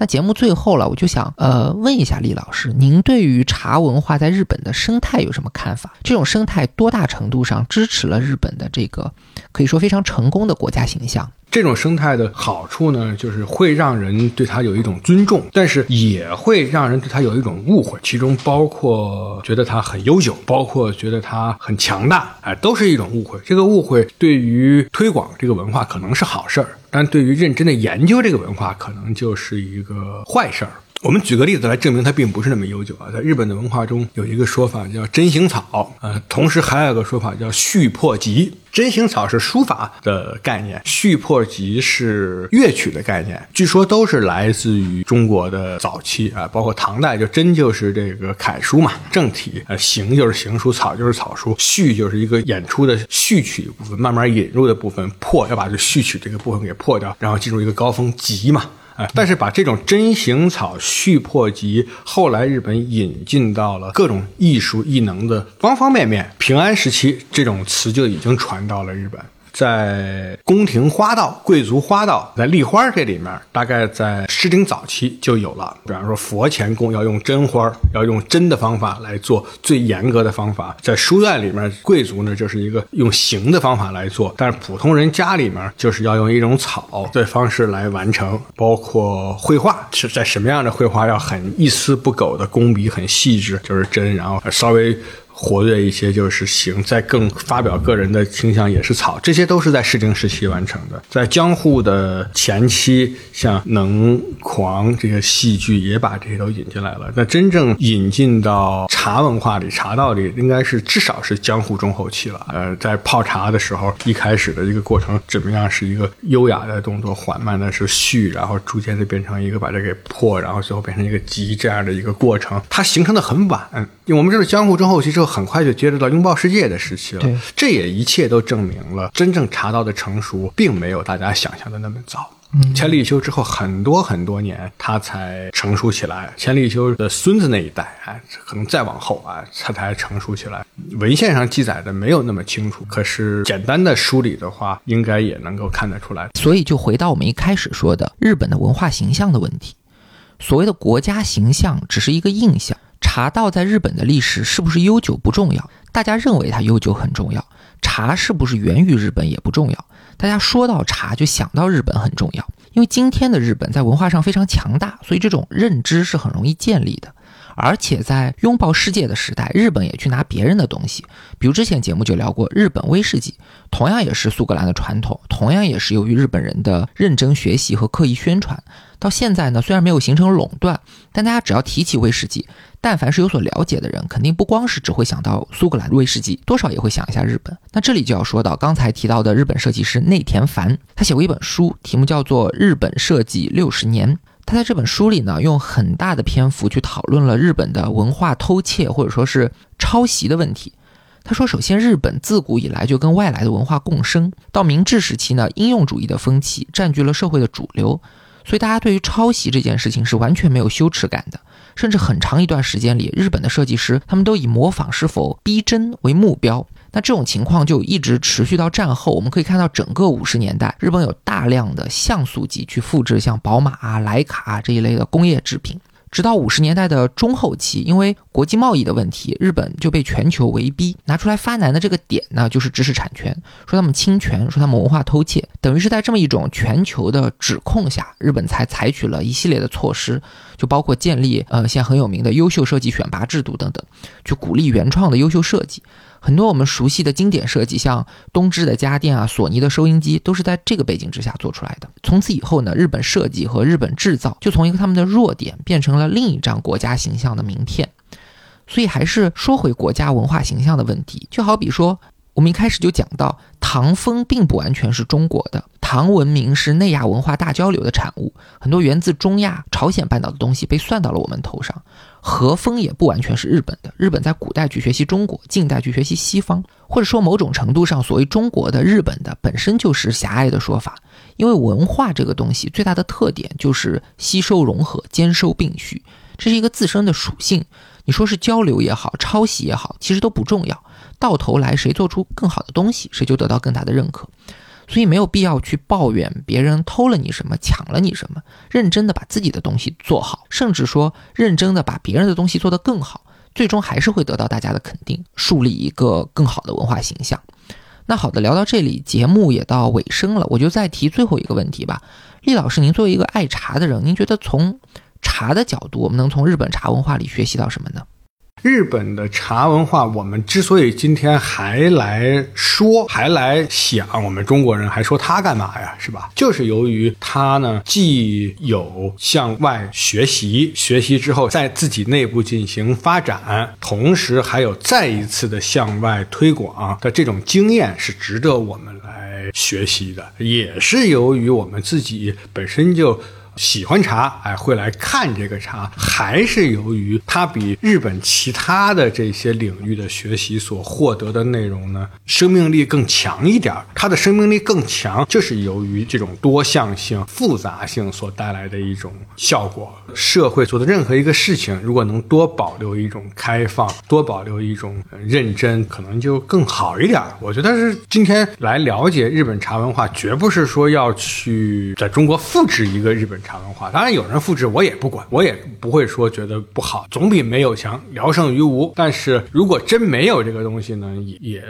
那节目最后了，我就想呃问一下李老师，您对于茶文化在日本的生态有什么看法？这种生态多大程度上支持了日本的这个可以说非常成功的国家形象？这种生态的好处呢，就是会让人对它有一种尊重，但是也会让人对它有一种误会，其中包括觉得它很悠久，包括觉得它很强大，哎，都是一种误会。这个误会对于推广这个文化可能是好事儿，但对于认真的研究这个文化，可能就是一个坏事儿。我们举个例子来证明它并不是那么悠久啊。在日本的文化中，有一个说法叫真行草，呃，同时还有一个说法叫续破集。真行草是书法的概念，续破集是乐曲的概念。据说都是来自于中国的早期啊，包括唐代，就真就是这个楷书嘛，正体，呃，行就是行书，草就是草书，序就是一个演出的序曲部分，慢慢引入的部分，破要把这序曲这个部分给破掉，然后进入一个高峰，集嘛。但是把这种针形草续破集，后来日本引进到了各种艺术艺能的方方面面。平安时期，这种词就已经传到了日本。在宫廷花道、贵族花道，在立花这里面，大概在诗经早期就有了。比方说佛前供要用真花，要用真的方法来做最严格的方法。在书院里面，贵族呢就是一个用形的方法来做，但是普通人家里面就是要用一种草的方式来完成。包括绘画是在什么样的绘画要很一丝不苟的工笔，很细致，就是真，然后稍微。活跃一些就是行，在更发表个人的倾向也是草，这些都是在诗经时期完成的。在江户的前期，像能狂这个戏剧也把这些都引进来了。那真正引进到茶文化里、茶道里，应该是至少是江户中后期了。呃，在泡茶的时候，一开始的这个过程怎么样？是一个优雅的动作，缓慢的是续，然后逐渐的变成一个把这给破，然后最后变成一个急这样的一个过程。它形成的很晚，我们知道江户中后期之后。很快就接触到拥抱世界的时期了，这也一切都证明了真正茶道的成熟并没有大家想象的那么早。千里修之后很多很多年，他才成熟起来。千里修的孙子那一代，哎，可能再往后啊，他才成熟起来。文献上记载的没有那么清楚，可是简单的梳理的话，应该也能够看得出来。所以就回到我们一开始说的日本的文化形象的问题，所谓的国家形象只是一个印象。茶道在日本的历史是不是悠久不重要，大家认为它悠久很重要。茶是不是源于日本也不重要，大家说到茶就想到日本很重要。因为今天的日本在文化上非常强大，所以这种认知是很容易建立的。而且在拥抱世界的时代，日本也去拿别人的东西，比如之前节目就聊过日本威士忌，同样也是苏格兰的传统，同样也是由于日本人的认真学习和刻意宣传。到现在呢，虽然没有形成垄断，但大家只要提起威士忌，但凡是有所了解的人，肯定不光是只会想到苏格兰威士忌，多少也会想一下日本。那这里就要说到刚才提到的日本设计师内田繁，他写过一本书，题目叫做《日本设计六十年》。他在这本书里呢，用很大的篇幅去讨论了日本的文化偷窃或者说是抄袭的问题。他说，首先，日本自古以来就跟外来的文化共生，到明治时期呢，应用主义的风气占据了社会的主流。所以大家对于抄袭这件事情是完全没有羞耻感的，甚至很长一段时间里，日本的设计师他们都以模仿是否逼真为目标。那这种情况就一直持续到战后，我们可以看到整个五十年代，日本有大量的像素级去复制像宝马啊、徕卡啊这一类的工业制品。直到五十年代的中后期，因为国际贸易的问题，日本就被全球围逼，拿出来发难的这个点呢，就是知识产权，说他们侵权，说他们文化偷窃，等于是在这么一种全球的指控下，日本才采取了一系列的措施，就包括建立呃现在很有名的优秀设计选拔制度等等，去鼓励原创的优秀设计。很多我们熟悉的经典设计，像东芝的家电啊、索尼的收音机，都是在这个背景之下做出来的。从此以后呢，日本设计和日本制造就从一个他们的弱点变成了另一张国家形象的名片。所以还是说回国家文化形象的问题，就好比说。我们一开始就讲到，唐风并不完全是中国的，唐文明是内亚文化大交流的产物，很多源自中亚、朝鲜半岛的东西被算到了我们头上。和风也不完全是日本的，日本在古代去学习中国，近代去学习西方，或者说某种程度上，所谓中国的、日本的本身就是狭隘的说法，因为文化这个东西最大的特点就是吸收融合、兼收并蓄，这是一个自身的属性。你说是交流也好，抄袭也好，其实都不重要。到头来，谁做出更好的东西，谁就得到更大的认可。所以没有必要去抱怨别人偷了你什么，抢了你什么。认真的把自己的东西做好，甚至说认真的把别人的东西做得更好，最终还是会得到大家的肯定，树立一个更好的文化形象。那好的，聊到这里，节目也到尾声了，我就再提最后一个问题吧。厉老师，您作为一个爱茶的人，您觉得从茶的角度，我们能从日本茶文化里学习到什么呢？日本的茶文化，我们之所以今天还来说，还来想，我们中国人还说它干嘛呀？是吧？就是由于它呢，既有向外学习，学习之后在自己内部进行发展，同时还有再一次的向外推广的这种经验，是值得我们来学习的。也是由于我们自己本身就。喜欢茶，哎，会来看这个茶，还是由于它比日本其他的这些领域的学习所获得的内容呢，生命力更强一点儿。它的生命力更强，就是由于这种多项性、复杂性所带来的一种效果。社会做的任何一个事情，如果能多保留一种开放，多保留一种认真，可能就更好一点儿。我觉得是今天来了解日本茶文化，绝不是说要去在中国复制一个日本茶茶文化。当然有人复制，我也不管，我也不会说觉得不好，总比没有强，聊胜于无。但是如果真没有这个东西呢，也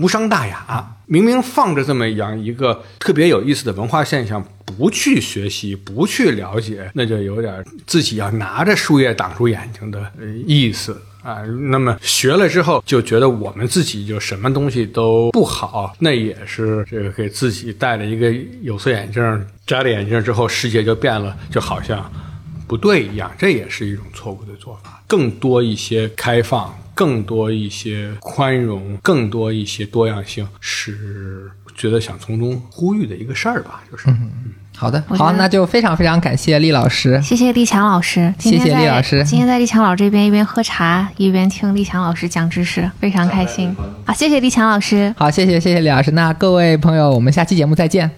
无伤大雅。明明放着这么样一个特别有意思的文化现象，不去学习，不去了解，那就有点自己要拿着树叶挡住眼睛的意思。啊，那么学了之后就觉得我们自己就什么东西都不好，那也是这个给自己戴了一个有色眼镜，摘了眼镜之后世界就变了，就好像不对一样，这也是一种错误的做法。更多一些开放，更多一些宽容，更多一些多样性，是觉得想从中呼吁的一个事儿吧，就是。好的，好，那就非常非常感谢厉老师。谢谢立强老师，谢谢厉老师今天在立强老师这边一边喝茶一边听立强老师讲知识，非常开心。好，谢谢立强老师。好，谢谢谢谢李老师。那各位朋友，我们下期节目再见。